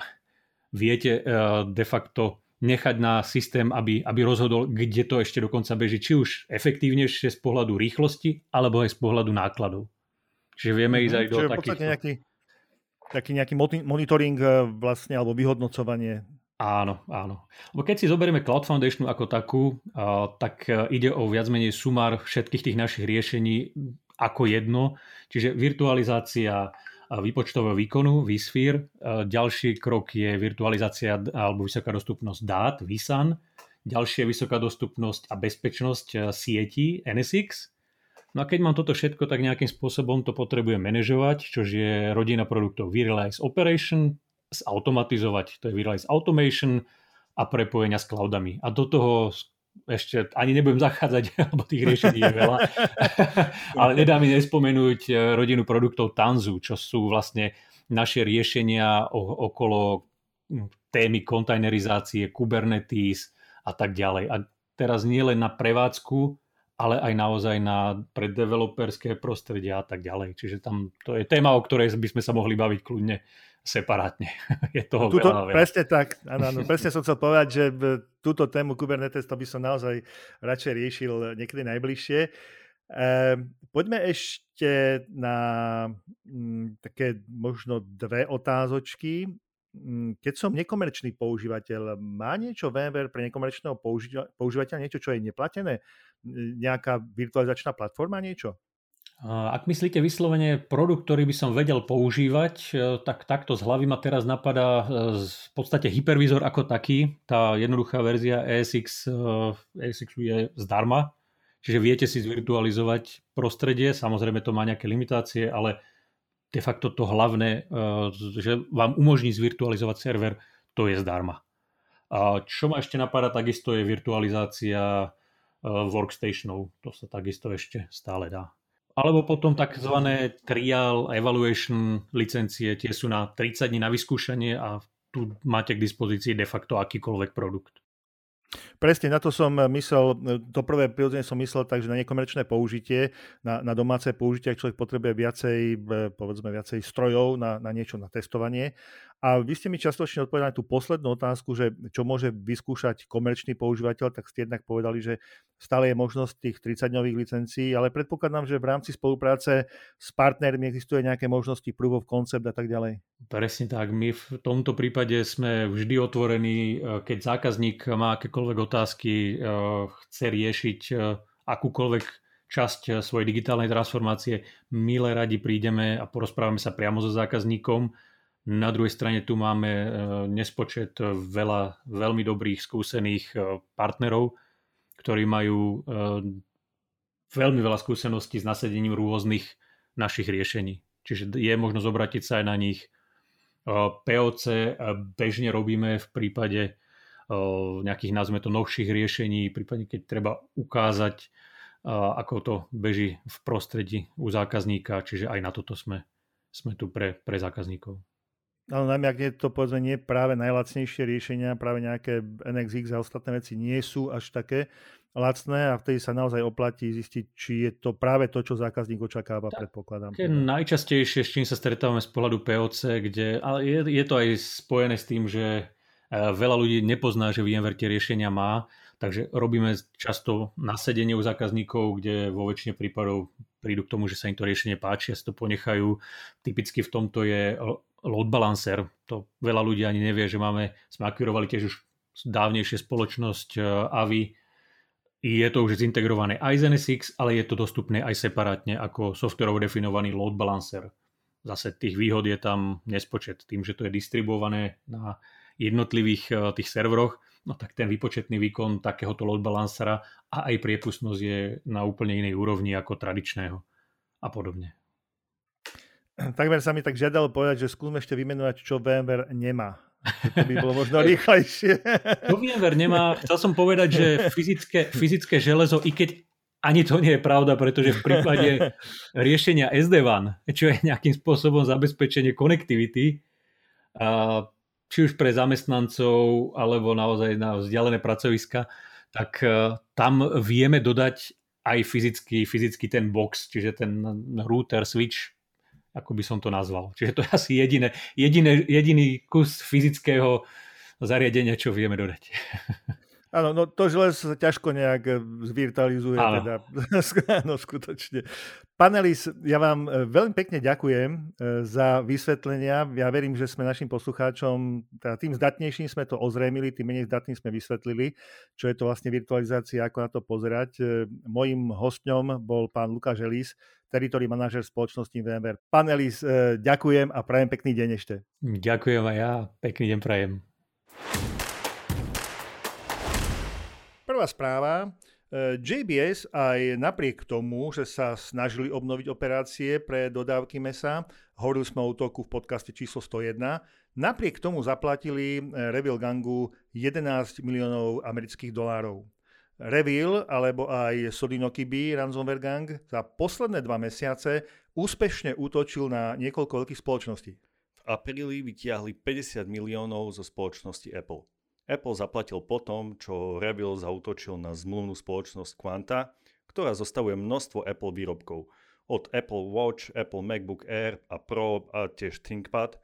viete eh, de facto nechať na systém, aby, aby rozhodol, kde to ešte dokonca beží, či už efektívnejšie z pohľadu rýchlosti, alebo aj z pohľadu nákladov. Čiže vieme ísť aj do takých... Nejaký, taký nejaký monitoring eh, vlastne, alebo vyhodnocovanie. Áno, áno. Lebo keď si zoberieme Cloud Foundation ako takú, eh, tak ide o viac menej sumár všetkých tých našich riešení ako jedno. Čiže virtualizácia, výpočtového výkonu, vSphere. Ďalší krok je virtualizácia alebo vysoká dostupnosť dát, vSAN. Ďalšia vysoká dostupnosť a bezpečnosť e, sieti NSX. No a keď mám toto všetko, tak nejakým spôsobom to potrebujem manažovať, čo je rodina produktov Viralize Operation, zautomatizovať, to je Viralize Automation a prepojenia s cloudami. A do toho ešte ani nebudem zachádzať, lebo tých riešení je veľa. Ale nedá mi nespomenúť eh, rodinu produktov Tanzu, čo sú vlastne naše riešenia okolo hm, témy kontajnerizácie, Kubernetes a tak ďalej. A teraz nie len na prevádzku, ale aj naozaj na preddeveloperské prostredia a tak ďalej. Čiže tam to je téma, o ktorej by sme sa mohli baviť kľudne separátne. Je toho Tuto, veľa, veľa. Presne tak. Áno, áno, presne som chcel povedať, že túto tému Kubernetes to by som naozaj radšej riešil niekedy najbližšie. Ehm, poďme ešte na m, mm, také možno dve otázočky. Mm, keď som nekomerčný používateľ, má niečo VMware pre nekomerčného používateľa, niečo, čo je neplatené? Nejaká virtualizačná platforma, niečo? Ak myslíte vyslovene produkt, ktorý by som vedel používať, e, tak takto z hlavy ma teraz napadá e, v podstate hypervizor ako taký. Tá jednoduchá verzia ESX, ESX je zdarma, čiže viete si zvirtualizovať prostredie, samozrejme to má nejaké limitácie, ale de facto to hlavné, e, že vám umožní zvirtualizovať server, to je zdarma. A čo ma ešte napadá takisto je virtualizácia workstationov, to sa takisto ešte stále dá. Alebo potom tzv. trial evaluation licencie, tie sú na 30 dní na vyskúšanie a tu máte k dispozícii de facto akýkoľvek produkt. Presne, na to som myslel, to prvé prirodzene som myslel takže na nekomerčné použitie, na, na domáce použitie, ak človek potrebuje viacej, povedzme, viacej strojov na, na niečo, na testovanie. A vy ste mi častočne odpovedali na tú poslednú otázku, že čo môže vyskúšať komerčný používateľ, tak ste jednak povedali, že stále je možnosť tých 30-dňových licencií, ale predpokladám, že v rámci spolupráce s partnermi existuje nejaké možnosti proof of concept a tak ďalej. Presne tak. My v tomto prípade sme vždy otvorení, e, keď zákazník má akékoľvek otázky, e, chce riešiť e, akúkoľvek časť svojej digitálnej transformácie, milé radi prídeme a porozprávame sa priamo so zákazníkom na druhej strane tu máme e, nespočet veľa veľmi dobrých skúsených e, partnerov, ktorí majú e, veľmi veľa skúseností s nasadením rôznych našich riešení. Čiže je možno zobratiť sa aj na nich. POC bežne robíme v prípade nejakých, nazme to, novších riešení, prípadne keď treba ukázať, ako to beží v prostredí u zákazníka, čiže aj na toto sme, sme tu pre, pre zákazníkov. Ale najmä, ak je to povedzme nie práve najlacnejšie riešenia, práve nejaké NXX a ostatné veci nie sú až také lacné a vtedy sa naozaj oplatí zistiť, či je to práve to, čo zákazník očakáva, tak, predpokladám. Také najčastejšie, s čím sa stretávame z pohľadu POC, kde, ale je, je to aj spojené s tým, že e, veľa ľudí nepozná, že VMware tie riešenia má, takže robíme často nasedenie u zákazníkov, kde vo väčšine prípadov prídu k tomu, že sa im to riešenie páči a si to ponechajú. Typicky v tomto je load balancer. To veľa ľudí ani nevie, že máme, sme akvirovali tiež už dávnejšie spoločnosť e, AVI. Je to už zintegrované aj z NSX, ale je to dostupné aj separátne ako softwarovo definovaný load balancer. Zase tých výhod je tam nespočet. Tým, že to je distribuované na jednotlivých e, tých serveroch, no tak ten výpočetný výkon takéhoto load balancera a aj priepustnosť je na úplne inej úrovni ako tradičného a podobne. Takmer sa mi tak žiadalo povedať, že skúsme ešte vymenovať, čo VMware nemá. To by bolo možno rýchlejšie. To VMware nemá, chcel som povedať, že fyzické, fyzické železo, i keď ani to nie je pravda, pretože v prípade riešenia SD-WAN, čo je nejakým spôsobom zabezpečenie konektivity, či už pre zamestnancov, alebo naozaj na vzdialené pracoviska, tak e, tam vieme dodať aj fyzicky, fyzicky ten box, čiže ten router, switch, ako by som to nazval. Čiže to je asi jediné, jediné, jediný kus fyzického zariadenia, čo vieme dodať. Áno, no to železo sa ťažko nejak e, zvirtualizuje. Áno. Teda. Áno, skutočne. Panelis, ja vám e, veľmi pekne ďakujem e, za vysvetlenia. Ja verím, že sme našim poslucháčom, teda tým zdatnejším sme to ozrejmili, tým menej zdatným sme vysvetlili, čo je to vlastne virtualizácia, ako na to pozerať. Mojím hostňom bol pán Lukáš Elis, teritorý manažer spoločnosti VMware. Pán Elis, ďakujem a prajem pekný deň ešte. Ďakujem aj ja, pekný deň prajem. Prvá správa. JBS aj napriek tomu, že sa snažili obnoviť operácie pre dodávky mesa, hovorili sme o útoku v podcaste číslo 101, napriek tomu zaplatili e, Revil Gangu 11 miliónov amerických dolárov. Revil alebo aj Sodinokibi Ransomware Gang za posledné dva mesiace úspešne útočil na niekoľko veľkých spoločností. V apríli vytiahli 50 miliónov zo spoločnosti Apple. Apple zaplatil potom, čo Revil zautočil na zmluvnú spoločnosť Quanta, ktorá zostavuje množstvo Apple výrobkov. Od Apple Watch, Apple MacBook Air a Pro a tiež ThinkPad.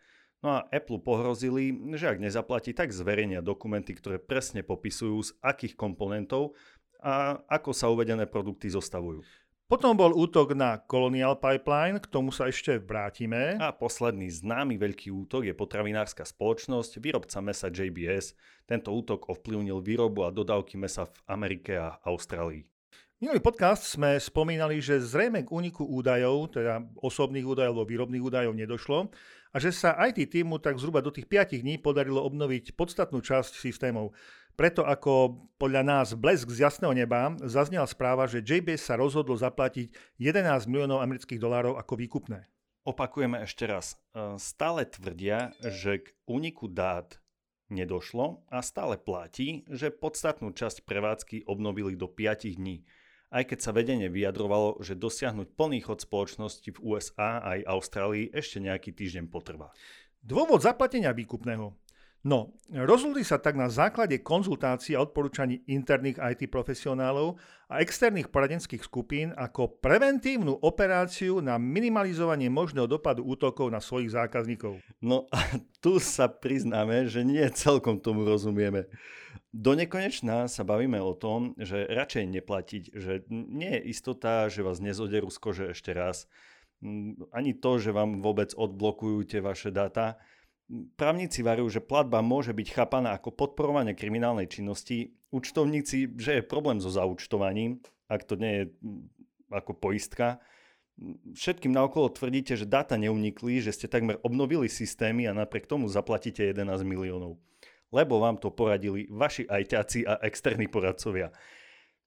No a Apple pohrozili, že ak nezaplatí, tak zverejnia dokumenty, ktoré presne popisujú z akých komponentov a ako sa uvedené produkty zostavujú. Potom bol útok na Colonial Pipeline, k tomu sa ešte vrátime. A posledný známy veľký útok je potravinárska spoločnosť, výrobca mesa JBS. Tento útok ovplyvnil výrobu a dodávky mesa v Amerike a Austrálii. Minulý podcast sme spomínali, že zrejme k úniku údajov, teda osobných údajov alebo výrobných údajov nedošlo a že sa IT týmu tak zhruba do tých 5 dní podarilo obnoviť podstatnú časť systémov. Preto ako podľa nás blesk z jasného neba zaznela správa, že JBS sa rozhodlo zaplatiť 11 miliónov amerických dolárov ako výkupné. Opakujeme ešte raz. E, stále tvrdia, že k úniku dát nedošlo a stále platí, že podstatnú časť prevádzky obnovili do 5 dní. Aj keď sa vedenie vyjadrovalo, že dosiahnuť plný chod spoločnosti v USA aj Austrálii ešte nejaký týždeň potrvá. Dôvod zaplatenia výkupného. No, rozhodli sa tak na základe konzultácií a odporúčaní interných IT profesionálov a externých poradenských skupín ako preventívnu operáciu na minimalizovanie možného dopadu útokov na svojich zákazníkov. No a tu sa priznáme, že nie celkom tomu rozumieme. Do nekonečná sa bavíme o tom, že radšej neplatiť, že nie je istota, že vás nezoderú z kože ešte raz, ani to, že vám vôbec odblokujú tie vaše dáta, Právnici varujú, že platba môže byť chápaná ako podporovanie kriminálnej činnosti. Účtovníci, že je problém so zaúčtovaním, ak to nie je ako poistka. Všetkým naokolo tvrdíte, že dáta neunikli, že ste takmer obnovili systémy a napriek tomu zaplatíte 11 miliónov. Lebo vám to poradili vaši ajťáci a externí poradcovia.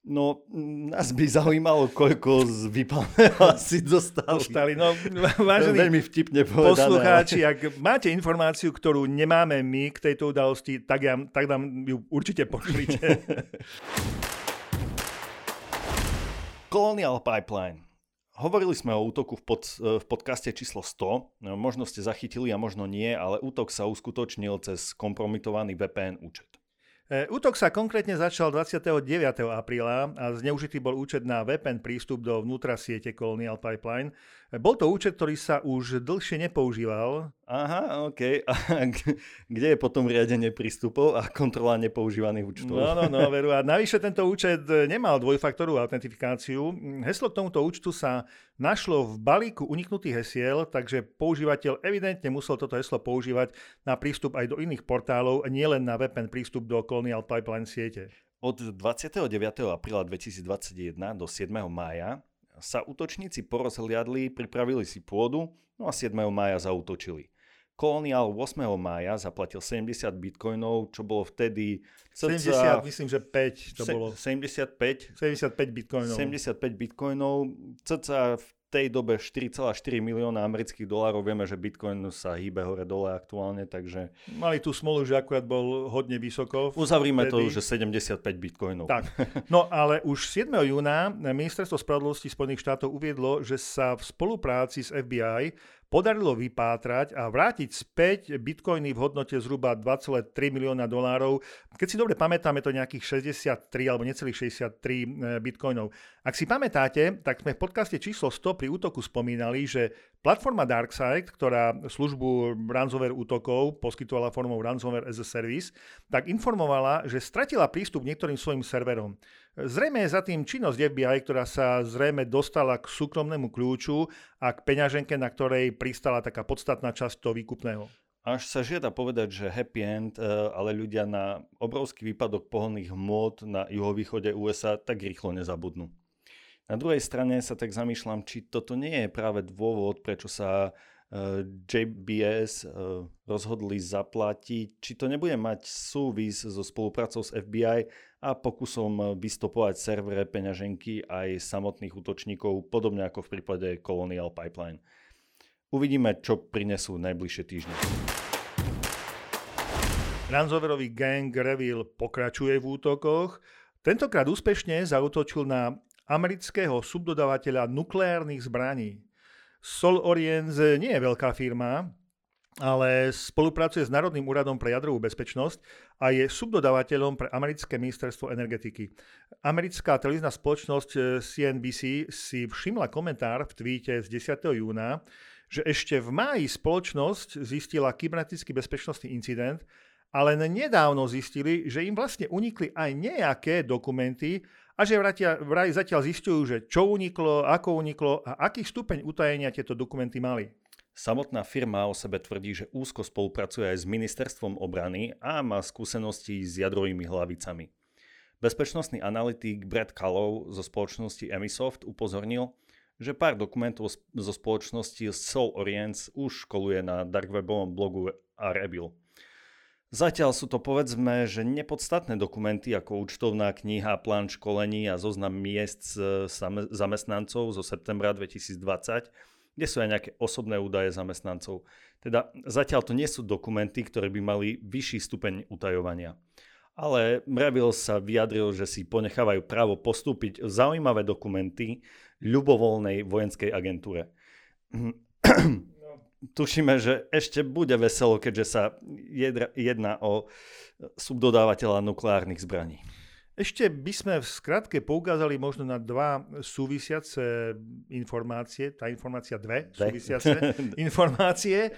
No, nás by zaujímalo, koľko z vypalného si dostali. dostali. No, vážení veľmi vtipne povedané. Poslucháči, ak máte informáciu, ktorú nemáme my k tejto udalosti, tak, ja, tak nám ju určite pošlite. Colonial Pipeline. Hovorili sme o útoku v, pod, v podcaste číslo 100. No, možno ste zachytili a možno nie, ale útok sa uskutočnil cez kompromitovaný VPN účet. E, útok sa konkrétne začal 29. apríla a zneužitý bol účet na VPN prístup do vnútra siete Colonial Pipeline. Bol to účet, ktorý sa už dlhšie nepoužíval. Aha, OK. A kde je potom riadenie prístupov a kontrola nepoužívaných účtov? No, no, no, veru. A navyše tento účet nemal dvojfaktorovú autentifikáciu. Heslo k tomuto účtu sa našlo v balíku uniknutých hesiel, takže používateľ evidentne musel toto heslo používať na prístup aj do iných portálov, nielen na VPN prístup do Colonial Pipeline siete. Od 29. apríla 2021 do 7. mája sa útočníci porozhliadli, pripravili si pôdu, no a 7. mája zautočili. Colonial 8. mája zaplatil 70 bitcoinov, čo bolo vtedy... Cca, 70, myslím, že 5 to se, bolo. 75? 75 bitcoinov. 75 bitcoinov, cca v tej dobe 4,4 milióna amerických dolárov. Vieme, že Bitcoin sa hýbe hore-dole aktuálne, takže... Mali tú smolu, že akurát bol hodne vysoko. Uzavrime vtedy. to, že 75 Bitcoinov. Tak. No ale už 7. júna Ministerstvo spravodlivosti Spojených štátov uviedlo, že sa v spolupráci s FBI podarilo vypátrať a vrátiť späť bitcoiny v hodnote zhruba 2,3 milióna dolárov. Keď si dobre pamätáme, to nejakých 63 alebo necelých 63 e, bitcoinov. Ak si pamätáte, tak sme v podcaste číslo 100 pri útoku spomínali, že platforma DarkSide, ktorá službu ransomware útokov poskytovala formou ransomware as a service, tak informovala, že stratila prístup k niektorým svojim serverom. Zrejme je za tým činnosť FBI, ktorá sa zrejme dostala k súkromnému kľúču a k peňaženke, na ktorej pristala taká podstatná časť toho výkupného. Až sa žiada povedať, že happy end, eh, ale ľudia na obrovský výpadok pohonných hmôt na juhovýchode USA tak rýchlo nezabudnú. Na druhej strane sa tak zamýšľam, či toto nie je práve dôvod, prečo sa JBS eh, rozhodli zaplatiť, či to nebude mať súvis so spoluprácou s FBI a pokusom vystopovať servere peňaženky aj samotných útočníkov, podobne ako v prípade Colonial Pipeline. Uvidíme, čo prinesú najbližšie týždne. Ransomwareový gang Revil pokračuje v útokoch. Tentokrát úspešne zautočil na amerického subdodávateľa nukleárnych zbraní. Sol Oriens nie je veľká firma, ale spolupracuje s Národným úradom pre jadrovú bezpečnosť a je subdodávateľom pre americké ministerstvo energetiky. Americká televízna spoločnosť CNBC eh, si všimla komentár v tweete z 10. júna, že ešte v máji spoločnosť zistila kybernetický bezpečnostný incident, ale nedávno zistili, že im vlastne unikli aj nejaké dokumenty a že vraj zatiaľ zistujú, že čo uniklo, ako uniklo a aký stupeň utajenia tieto dokumenty mali. Samotná firma o sebe tvrdí, že úzko spolupracuje aj s ministerstvom obrany a má skúsenosti s jadrovými hlavicami. Bezpečnostný analytik Brad Kallov zo spoločnosti Emisoft upozornil, že pár dokumentov zo spoločnosti Soul Orients už školuje na darkwebovom blogu Arebil. Zatiaľ sú to povedzme, že nepodstatné dokumenty ako účtovná kniha, plán školení a zoznam miest zamestnancov zo septembra 2020, kde sú aj nejaké osobné údaje zamestnancov. Teda zatiaľ to nie sú dokumenty, ktoré by mali vyšší stupeň utajovania. Ale Mrevil sa vyjadril, že si ponechávajú právo postúpiť zaujímavé dokumenty ľubovoľnej vojenskej agentúre tušíme, že ešte bude veselo, keďže sa jedná o subdodávateľa nukleárnych zbraní. Ešte by sme v skratke poukázali možno na dva súvisiace informácie, tá informácia dve, dve. súvisiace informácie.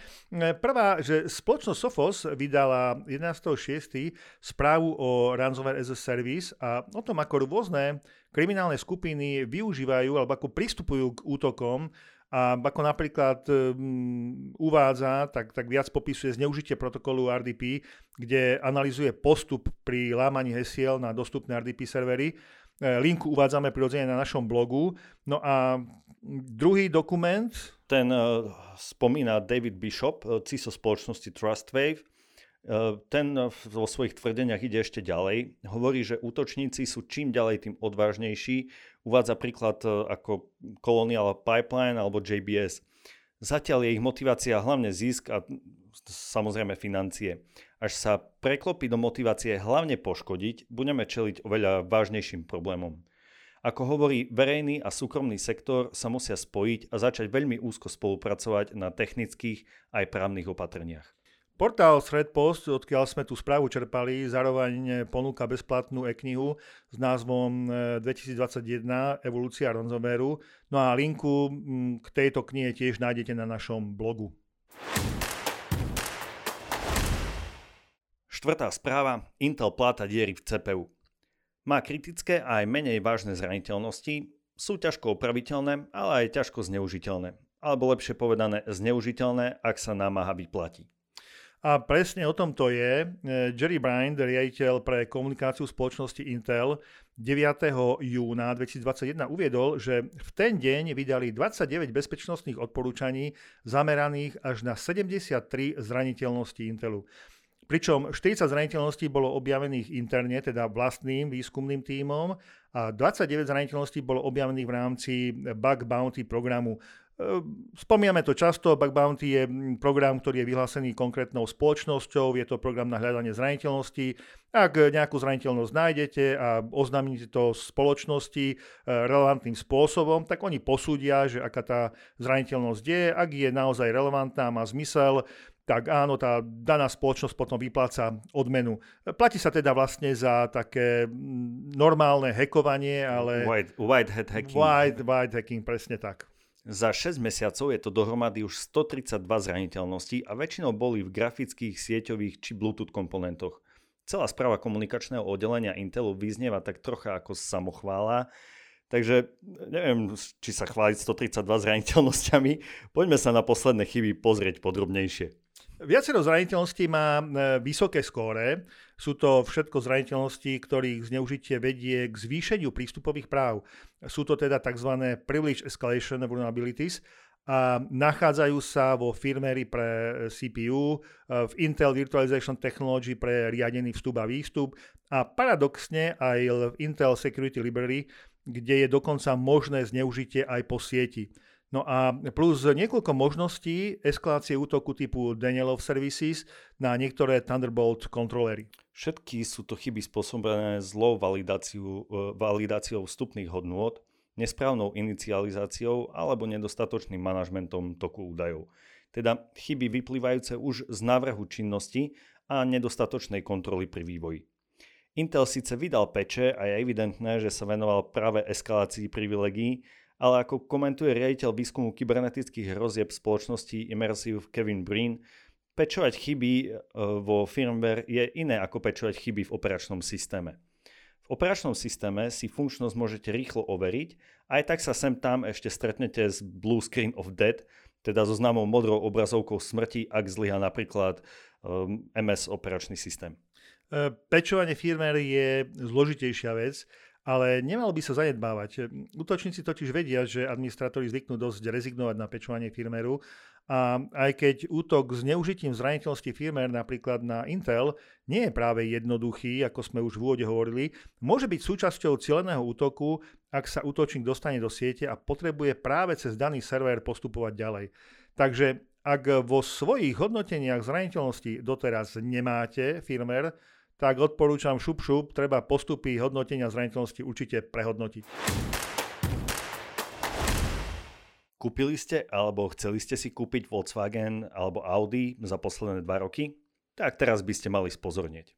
Prvá, že spoločnosť Sophos vydala 11.6. správu o ransomware as a service a o tom, ako rôzne kriminálne skupiny využívajú alebo ako pristupujú k útokom a ako napríklad um, uvádza, tak, tak viac popisuje zneužitie protokolu RDP, kde analizuje postup pri lámaní hesiel na dostupné RDP servery. E, linku uvádzame prirodzene na našom blogu. No a druhý dokument... Ten uh, spomína David Bishop, CISO spoločnosti Trustwave. Uh, ten vo svojich tvrdeniach ide ešte ďalej. Hovorí, že útočníci sú čím ďalej tým odvážnejší Uvádza príklad e, ako Colonial Pipeline alebo JBS. Zatiaľ je ich motivácia hlavne zisk a samozrejme financie. Až sa preklopí do motivácie hlavne poškodiť, budeme čeliť oveľa vážnejším problémom. Ako hovorí, verejný a súkromný sektor sa musia spojiť a začať veľmi úzko spolupracovať na technických aj právnych opatreniach. Portál Threadpost, odkiaľ sme tú správu čerpali, zároveň ponúka bezplatnú e-knihu s názvom 2021 Evolúcia Ronzomeru. No a linku k tejto knihe tiež nájdete na našom blogu. Štvrtá správa. Intel pláta diery v CPU. Má kritické a aj menej vážne zraniteľnosti, sú ťažko opraviteľné, ale aj ťažko zneužiteľné. Alebo lepšie povedané, zneužiteľné, ak sa námaha vyplatí. A presne o tom to je. E, Jerry Bryant, riaditeľ pre komunikáciu spoločnosti Intel, 9. júna 2021 uviedol, že v ten deň vydali 29 bezpečnostných odporúčaní zameraných až na 73 zraniteľnosti Intelu. Pričom 40 zraniteľností bolo objavených interne, teda vlastným výskumným tímom a 29 zraniteľností bolo objavených v rámci Bug Bounty programu. Spomíname to často, Bug Bounty je program, ktorý je vyhlásený konkrétnou spoločnosťou, je to program na hľadanie zraniteľností. Ak nejakú zraniteľnosť nájdete a oznámite to spoločnosti e, relevantným spôsobom, tak oni posúdia, že aká tá zraniteľnosť je, ak je naozaj relevantná, má zmysel, tak áno, tá daná spoločnosť potom vypláca odmenu. Platí sa teda vlastne za také mm, normálne hackovanie, ale... White, white hat hacking. White, white hacking, presne tak. Za 6 mesiacov je to dohromady už 132 zraniteľností a väčšinou boli v grafických, sieťových či Bluetooth komponentoch. Celá správa komunikačného oddelenia Intelu vyznieva tak trocha ako samochvála, takže neviem, či sa chváliť 132 zraniteľnosťami. Poďme sa na posledné chyby pozrieť podrobnejšie. Viacero zraniteľností má e, vysoké skóre. Sú to všetko zraniteľnosti, ktorých zneužitie vedie k zvýšeniu prístupových práv. Sú to teda tzv. privilege escalation vulnerabilities a nachádzajú sa vo firmery pre e, CPU, e, v Intel Virtualization Technology pre riadený vstup a výstup a paradoxne aj v Intel Security Library, kde je dokonca možné zneužitie aj po sieti. No a plus niekoľko možností eskalácie útoku typu Danielov Services na niektoré Thunderbolt kontrolery. Všetky sú to chyby spôsobené zlou validáciou, e, validáciou vstupných hodnôt, nesprávnou inicializáciou alebo nedostatočným manažmentom toku údajov. Teda chyby vyplývajúce už z návrhu činnosti a nedostatočnej kontroly pri vývoji. Intel síce vydal peče a je evidentné, že sa venoval práve eskalácii privilegií, ale ako komentuje riaditeľ výskumu kybernetických hrozieb spoločnosti Immersive Kevin Breen, pečovať chyby e, vo firmware je iné ako pečovať chyby v operačnom systéme. V operačnom systéme si funkčnosť môžete rýchlo overiť, aj tak sa sem tam ešte stretnete s Blue Screen of Death, teda so známou modrou obrazovkou smrti, ak zlyha napríklad MS operačný systém. E, pečovanie firmware je zložitejšia vec ale nemalo by sa zanedbávať. Útočníci totiž vedia, že administratóri zvyknú dosť rezignovať na pečovanie firmeru a aj keď útok s neužitím zraniteľnosti firmer napríklad na Intel nie je práve jednoduchý, ako sme už v úvode hovorili, môže byť súčasťou cieľeného útoku, ak sa útočník dostane do siete a potrebuje práve cez daný server postupovať ďalej. Takže ak vo svojich hodnoteniach zraniteľnosti doteraz nemáte firmer, tak odporúčam šup šup, treba postupy hodnotenia zraniteľnosti určite prehodnotiť. Kúpili ste alebo chceli ste si kúpiť Volkswagen alebo Audi za posledné dva roky? Tak teraz by ste mali spozornieť.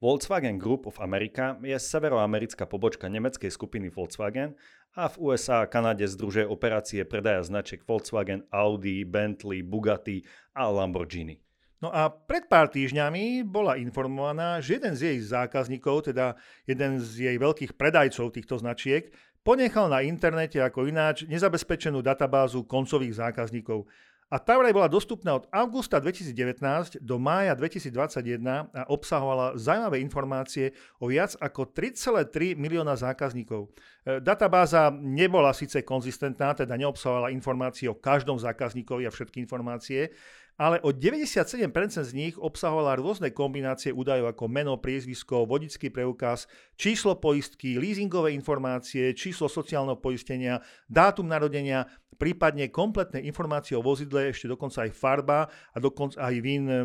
Volkswagen Group of America je severoamerická pobočka nemeckej skupiny Volkswagen a v USA a Kanade združuje operácie predaja značiek Volkswagen, Audi, Bentley, Bugatti a Lamborghini. No a pred pár týždňami bola informovaná, že jeden z jej zákazníkov, teda jeden z jej veľkých predajcov týchto značiek, ponechal na internete ako ináč nezabezpečenú databázu koncových zákazníkov. A tá vraj bola dostupná od augusta 2019 do mája 2021 a obsahovala zaujímavé informácie o viac ako 3,3 milióna zákazníkov. E, databáza nebola síce konzistentná, teda neobsahovala informácie o každom zákazníkovi a všetky informácie, ale o 97% z nich obsahovala rôzne kombinácie údajov ako meno, priezvisko, vodický preukaz, číslo poistky, leasingové informácie, číslo sociálneho poistenia, dátum narodenia, prípadne kompletné informácie o vozidle, ešte dokonca aj farba a dokonca aj vín e,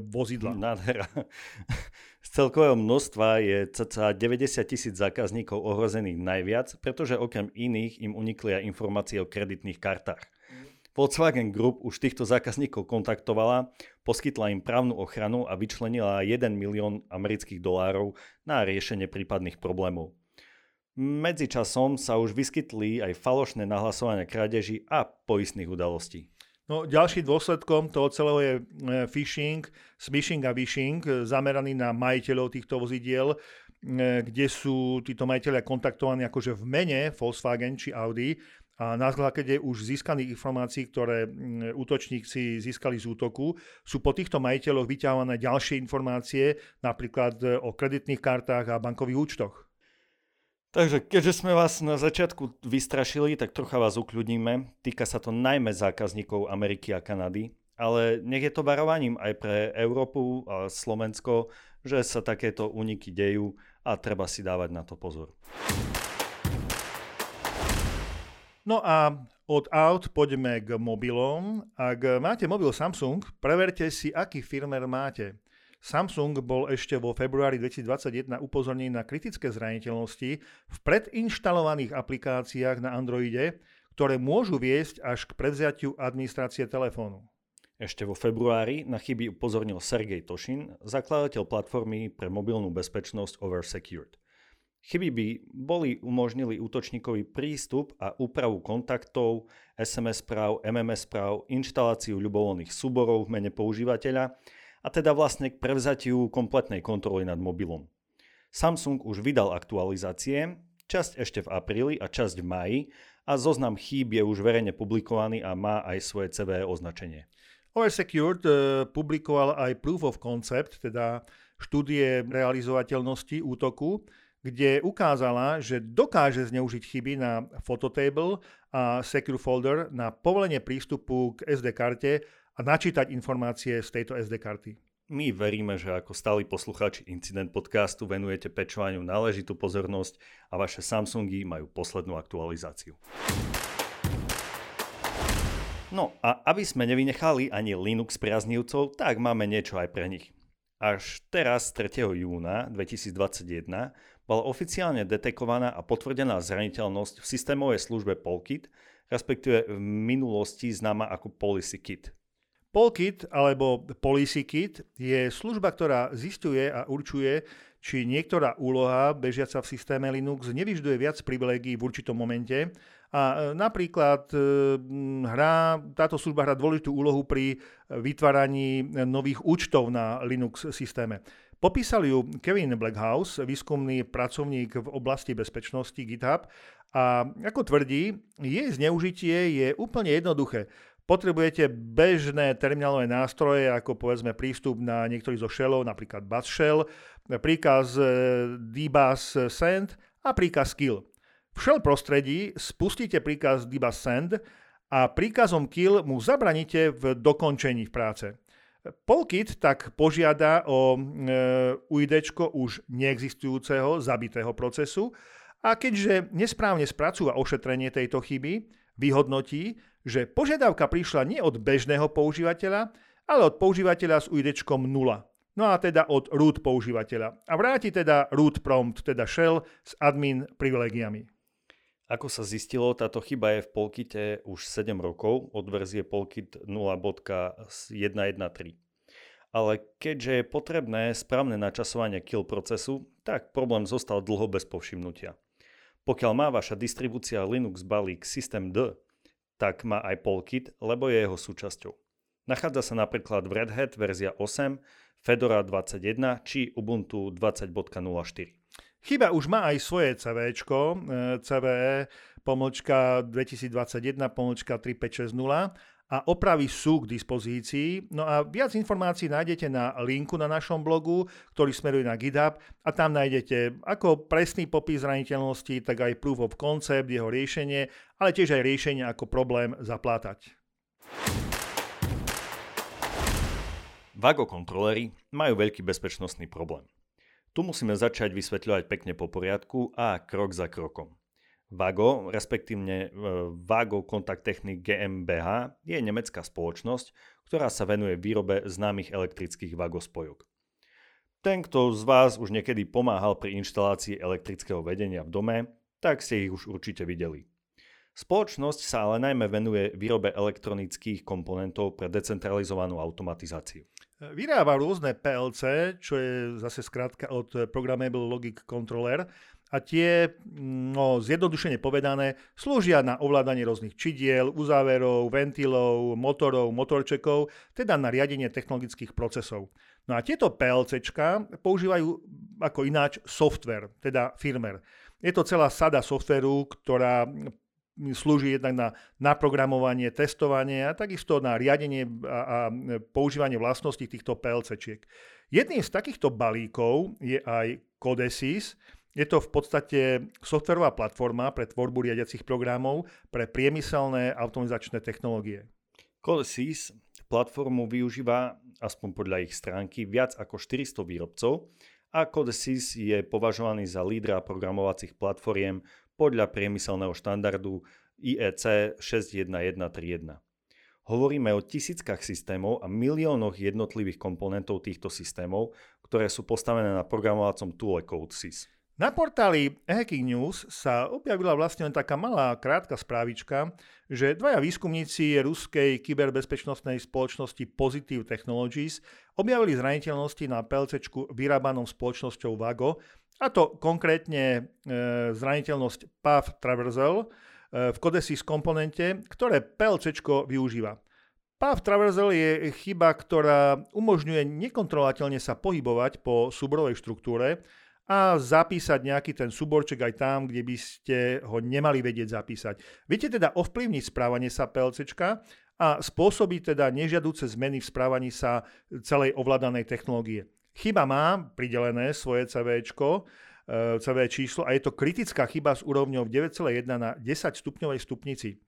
vozidla. Nádhera. Z celkového množstva je cca 90 tisíc zákazníkov ohrozených najviac, pretože okrem iných im unikli aj informácie o kreditných kartách. Volkswagen Group už týchto zákazníkov kontaktovala, poskytla im právnu ochranu a vyčlenila 1 milión amerických dolárov na riešenie prípadných problémov. Medzičasom sa už vyskytli aj falošné nahlasovania krádeží a poistných udalostí. No, ďalším dôsledkom toho celého je e, phishing, smishing a vishing, e, zameraný na majiteľov týchto vozidiel, e, kde sú títo majiteľia kontaktovaní akože v mene Volkswagen či Audi a na základe už získaných informácií, ktoré útočníci získali z útoku, sú po týchto majiteľoch vyťahované ďalšie informácie, napríklad o kreditných kartách a bankových účtoch. Takže keďže sme vás na začiatku vystrašili, tak trocha vás ukľudníme. Týka sa to najmä zákazníkov Ameriky a Kanady, ale nech je to varovaním aj pre Európu a Slovensko, že sa takéto úniky dejú a treba si dávať na to pozor. No a od aut poďme k mobilom. Ak máte mobil Samsung, preverte si, aký firmer máte. Samsung bol ešte vo februári 2021 upozornený na kritické zraniteľnosti v predinštalovaných aplikáciách na Androide, ktoré môžu viesť až k prevziatiu administrácie telefónu. Ešte vo februári na chyby upozornil Sergej Tošin, zakladateľ platformy pre mobilnú bezpečnosť Oversecured. Chyby by boli umožnili útočníkovi prístup a úpravu kontaktov, SMS správ, MMS správ, inštaláciu ľubovoľných súborov v mene používateľa a teda vlastne k prevzatiu kompletnej kontroly nad mobilom. Samsung už vydal aktualizácie, časť ešte v apríli a časť v maji a zoznam chýb je už verejne publikovaný a má aj svoje CVE označenie. Oversecured uh, publikoval aj Proof of Concept, teda štúdie realizovateľnosti útoku, kde ukázala, že dokáže zneužiť chyby na Phototable a Secure Folder na povolenie prístupu k SD karte a načítať informácie z tejto SD karty. My veríme, že ako stáli poslucháči Incident podcastu venujete pečovaniu náležitú pozornosť a vaše Samsungy majú poslednú aktualizáciu. No a aby sme nevynechali ani Linux priaznivcov, tak máme niečo aj pre nich. Až teraz, 3. júna 2021, bola oficiálne detekovaná a potvrdená zraniteľnosť v systémovej službe Polkit, respektíve v minulosti známa ako Policy Kit. Polkit alebo Policy je služba, ktorá zistuje a určuje, či niektorá úloha bežiaca v systéme Linux nevyžduje viac privilegií v určitom momente. A e, napríklad e, hrá, táto služba hrá dôležitú úlohu pri vytváraní nových účtov na Linux systéme. Popísal ju Kevin Blackhouse, výskumný pracovník v oblasti bezpečnosti GitHub a ako tvrdí, jej zneužitie je úplne jednoduché. Potrebujete bežné terminálové nástroje, ako povedzme prístup na niektorý zo shellov, napríklad bash shell, príkaz e, dbus send a príkaz kill. V shell prostredí spustíte príkaz dbus send a príkazom kill mu zabraníte v dokončení v práce. Polkit tak požiada o e, UID už neexistujúceho zabitého procesu a keďže nesprávne spracúva ošetrenie tejto chyby, vyhodnotí, že požiadavka prišla nie od bežného používateľa, ale od používateľa s UID 0. No a teda od root používateľa. A vráti teda root prompt, teda shell s admin privilegiami. Ako sa zistilo, táto chyba je v Polkite už 7 rokov od verzie Polkit 0.113. Ale keďže je potrebné správne načasovanie kill procesu, tak problém zostal dlho bez povšimnutia. Pokiaľ má vaša distribúcia Linux balík System D, tak má aj Polkit, lebo je jeho súčasťou. Nachádza sa napríklad v Red Hat verzia 8, Fedora 21 či Ubuntu 20.04. Chyba už má aj svoje CV, CVE pomlčka 2021 pomlčka 3560 a opravy sú k dispozícii. No a viac informácií nájdete na linku na našom blogu, ktorý smeruje na GitHub a tam nájdete ako presný popis zraniteľnosti, tak aj proof of concept, jeho riešenie, ale tiež aj riešenie ako problém zaplátať. Vago kontrolery majú veľký bezpečnostný problém. Tu musíme začať vysvetľovať pekne po poriadku a krok za krokom. Vago, respektívne e, Vago Kontakt Technik GmbH, je nemecká spoločnosť, ktorá sa venuje výrobe známych elektrických Vago spojok. Ten, kto z vás už niekedy pomáhal pri inštalácii elektrického vedenia v dome, tak ste ich už určite videli. Spoločnosť sa ale najmä venuje výrobe elektronických komponentov pre decentralizovanú automatizáciu. Vyrába rôzne PLC, čo je zase skrátka od Programmable Logic Controller a tie, no zjednodušene povedané, slúžia na ovládanie rôznych čidiel, uzáverov, ventilov, motorov, motorčekov, teda na riadenie technologických procesov. No a tieto PLCčka používajú ako ináč software, teda firmware. Je to celá sada softveru, ktorá slúži jednak na naprogramovanie, testovanie a takisto na riadenie a, a používanie vlastností týchto PLCčiek. Jedným z takýchto balíkov je aj Codesys, je to v podstate softverová platforma pre tvorbu riadiacich programov pre priemyselné automatizačné technológie. Codesys platformu využíva, aspoň podľa ich stránky, viac ako 400 výrobcov a Codesys je považovaný za lídra programovacích platformiem podľa priemyselného štandardu IEC 61131. Hovoríme o tisíckach systémov a miliónoch jednotlivých komponentov týchto systémov, ktoré sú postavené na programovacom toole CodeSys. Na portáli Hacking News sa objavila vlastne len taká malá krátka správička, že dvaja výskumníci ruskej kyberbezpečnostnej spoločnosti Positive Technologies objavili zraniteľnosti na PLC vyrábanom spoločnosťou Vago, a to konkrétne e, zraniteľnosť Path Traversal e, v Codesys komponente, ktoré PLC využíva. Path Traversal je chyba, ktorá umožňuje nekontrolovateľne sa pohybovať po súborovej štruktúre, a zapísať nejaký ten súborček aj tam, kde by ste ho nemali vedieť zapísať. Viete teda ovplyvniť správanie sa PLCčka a spôsobiť teda nežiaduce zmeny v správaní sa celej ovládanej technológie. Chyba má pridelené svoje CVčko, e, CV číslo a je to kritická chyba s úrovňou 9,1 na 10 stupňovej stupnici.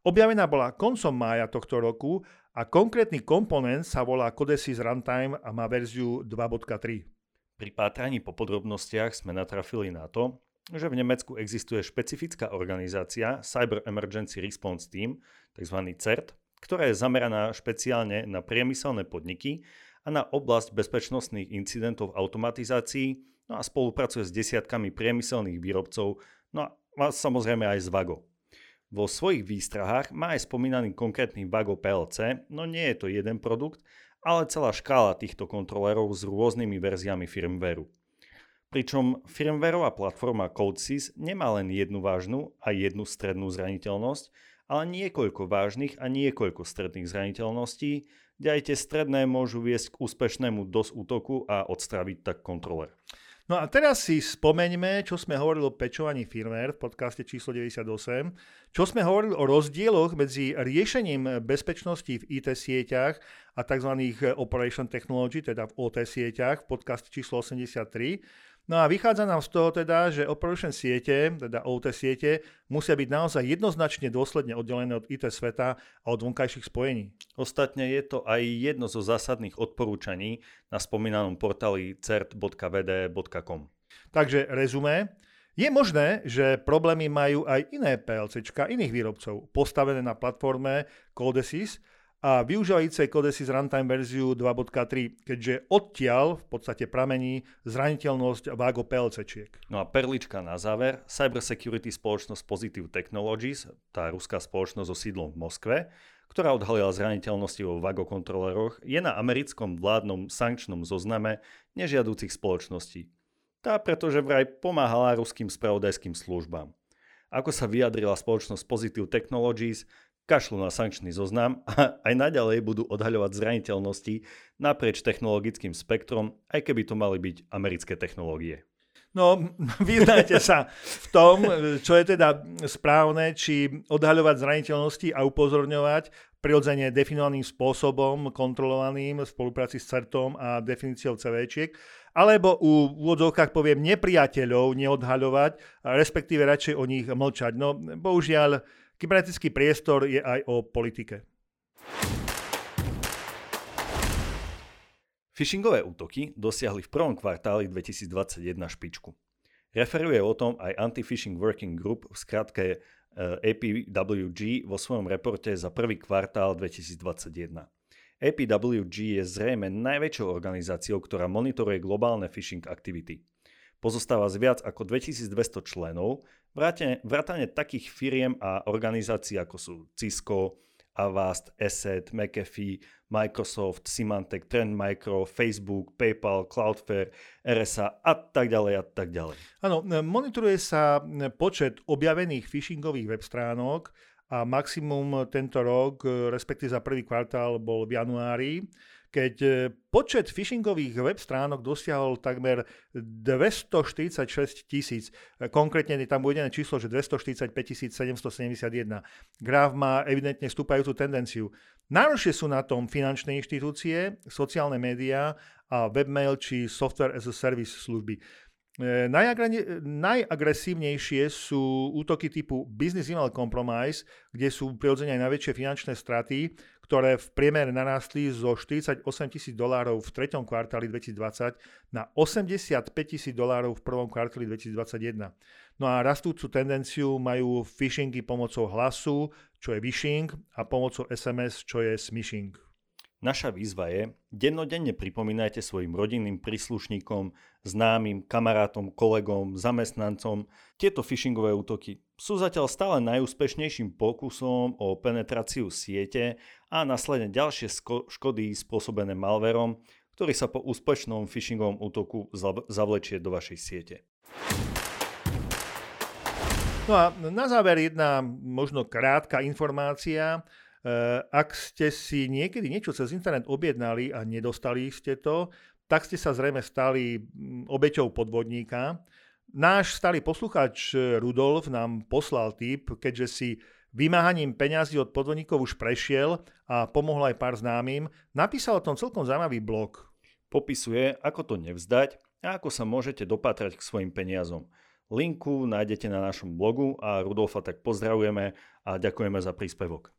Objavená bola koncom mája tohto roku a konkrétny komponent sa volá Codesys Runtime a má verziu 2.3. Pri pátraní po podrobnostiach sme natrafili na to, že v Nemecku existuje špecifická organizácia Cyber Emergency Response Team, tzv. CERT, ktorá je zameraná špeciálne na priemyselné podniky a na oblasť bezpečnostných incidentov v automatizácii no a spolupracuje s desiatkami priemyselných výrobcov, no a samozrejme aj s VAGO. Vo svojich výstrahách má aj spomínaný konkrétny VAGO PLC, no nie je to jeden produkt, ale celá škála týchto kontrolerov s rôznymi verziami firmwareu. Pričom firmwareová platforma CodeSys nemá len jednu vážnu a jednu strednú zraniteľnosť, ale niekoľko vážnych a niekoľko stredných zraniteľností, kde aj tie stredné môžu viesť k úspešnému DOS útoku a odstraviť tak kontroler. No a teraz si spomeňme, čo sme hovorili o pečovaní firmware v podcaste číslo 98, čo sme hovorili o rozdieloch medzi riešením bezpečnosti v IT sieťach a tzv. Operation Technology, teda v OT sieťach v podcaste číslo 83. No a vychádza nám z toho teda, že operation siete, teda OT siete, musia byť naozaj jednoznačne dôsledne oddelené od IT sveta a od vonkajších spojení. Ostatne je to aj jedno zo zásadných odporúčaní na spomínanom portáli cert.vd.com. Takže rezumé, je možné, že problémy majú aj iné PLCčka iných výrobcov, postavené na platforme Codesys, a využívajúcej Codesys Runtime verziu 2.3, keďže odtiaľ v podstate pramení zraniteľnosť Vago PLC-čiek. No a perlička na záver, cybersecurity spoločnosť Positive Technologies, tá ruská spoločnosť so sídlom v Moskve, ktorá odhalila zraniteľnosti vo Vago kontroleroch, je na americkom vládnom sankčnom zozname nežiadúcich spoločností. Tá pretože vraj pomáhala ruským spravodajským službám. Ako sa vyjadrila spoločnosť Positive Technologies, kašľú na sankčný zoznam a aj naďalej budú odhaľovať zraniteľnosti naprieč technologickým spektrom, aj keby to mali byť americké technológie. No, vyznajte sa v tom, čo je teda správne, či odhaľovať zraniteľnosti a upozorňovať prirodzene definovaným spôsobom, kontrolovaným v spolupráci s CERTom a definíciou CVčiek, alebo u úvodzovkách poviem nepriateľov neodhaľovať, respektíve radšej o nich mlčať. No, bohužiaľ, Kybernetický priestor je aj o politike. Phishingové útoky dosiahli v prvom kvartáli 2021 špičku. Referuje o tom aj Anti-Phishing Working Group v skratke eh, APWG vo svojom reporte za prvý kvartál 2021. APWG je zrejme najväčšou organizáciou, ktorá monitoruje globálne phishing aktivity. Pozostáva z viac ako 2200 členov, vrátane takých firiem a organizácií ako sú Cisco, Avast, Asset, McAfee, Microsoft, Symantec, Trend Micro, Facebook, PayPal, Cloudflare, RSA a tak ďalej a tak ďalej. Áno, monitoruje sa počet objavených phishingových web stránok a maximum tento rok, respektíve za prvý kvartál, bol v januári keď e, počet phishingových web stránok dosiahol takmer 246 tisíc. E, konkrétne je tam uvedené číslo, že 245 771. Graf má evidentne stúpajúcu tendenciu. Najhoršie sú na tom finančné inštitúcie, sociálne médiá a webmail či software as a service služby. E, najagresívnejšie sú útoky typu Business Email Compromise, kde sú prirodzene aj najväčšie finančné straty, ktoré v priemere narastli zo 48 tisíc dolárov v treťom kvartáli 2020 na 85 tisíc dolárov v prvom kvartáli 2021. No a rastúcu tendenciu majú phishingy pomocou hlasu, čo je phishing, a pomocou SMS, čo je smishing. Naša výzva je, dennodenne pripomínajte svojim rodinným príslušníkom, známym, kamarátom, kolegom, zamestnancom tieto phishingové útoky sú zatiaľ stále najúspešnejším pokusom o penetráciu siete a následne ďalšie škody spôsobené malverom, ktorý sa po úspešnom phishingovom útoku zavlečie do vašej siete. No a na záver jedna možno krátka informácia. E, ak ste si niekedy niečo cez internet objednali a nedostali ste to, tak ste sa zrejme stali obeťou podvodníka. Náš starý poslucháč eh, Rudolf nám poslal tip, keďže si vymáhaním peňazí od podvodníkov už prešiel a pomohol aj pár známym, napísal o tom celkom zaujímavý blog. Popisuje, ako to nevzdať a ako sa môžete dopatrať k svojim peniazom. Linku nájdete na našom blogu a Rudolfa tak pozdravujeme a ďakujeme za príspevok.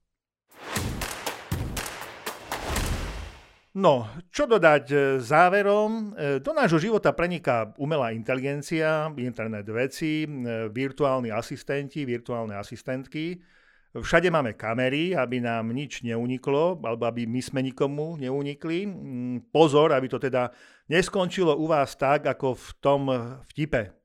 No, čo dodať e, záverom? E, do nášho života preniká umelá inteligencia, internet veci, e, virtuálni asistenti, virtuálne asistentky. Všade máme kamery, aby nám nič neuniklo, alebo aby my sme nikomu neunikli. Mm, pozor, aby to teda neskončilo u vás tak, ako v tom vtipe.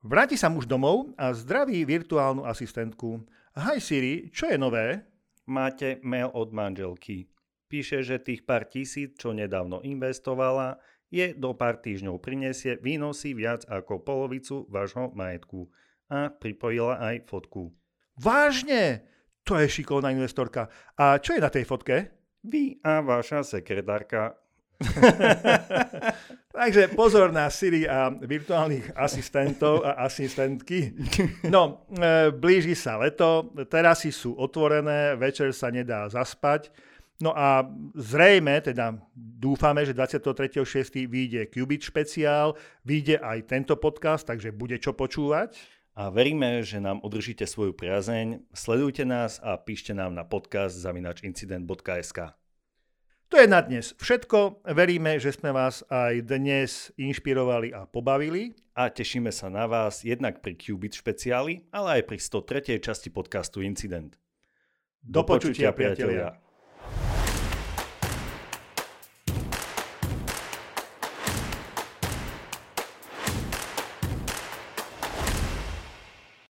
Vráti sa muž domov a zdraví virtuálnu asistentku. Hi Siri, čo je nové? Máte mail od manželky. Píše, že tých pár tisíc, čo nedávno investovala, je do pár týždňov prinesie výnosy viac ako polovicu vášho majetku. A pripojila aj fotku. Vážne? To je šikovná investorka. A čo je na tej fotke? Vy a vaša sekretárka. Takže pozor na Siri a virtuálnych asistentov a asistentky. No, e, blíži sa leto, terasy sú otvorené, večer sa nedá zaspať. No a zrejme, teda dúfame, že 23.6. vyjde Qubit špeciál, vyjde aj tento podcast, takže bude čo počúvať. A veríme, že nám udržíte svoju priazeň, sledujte nás a píšte nám na podcast zavinačincident.sk. To je na dnes všetko. Veríme, že sme vás aj dnes inšpirovali a pobavili. A tešíme sa na vás jednak pri Qubit špeciáli, ale aj pri 103. časti podcastu Incident. Do, Do počutia, priatelia. priatelia.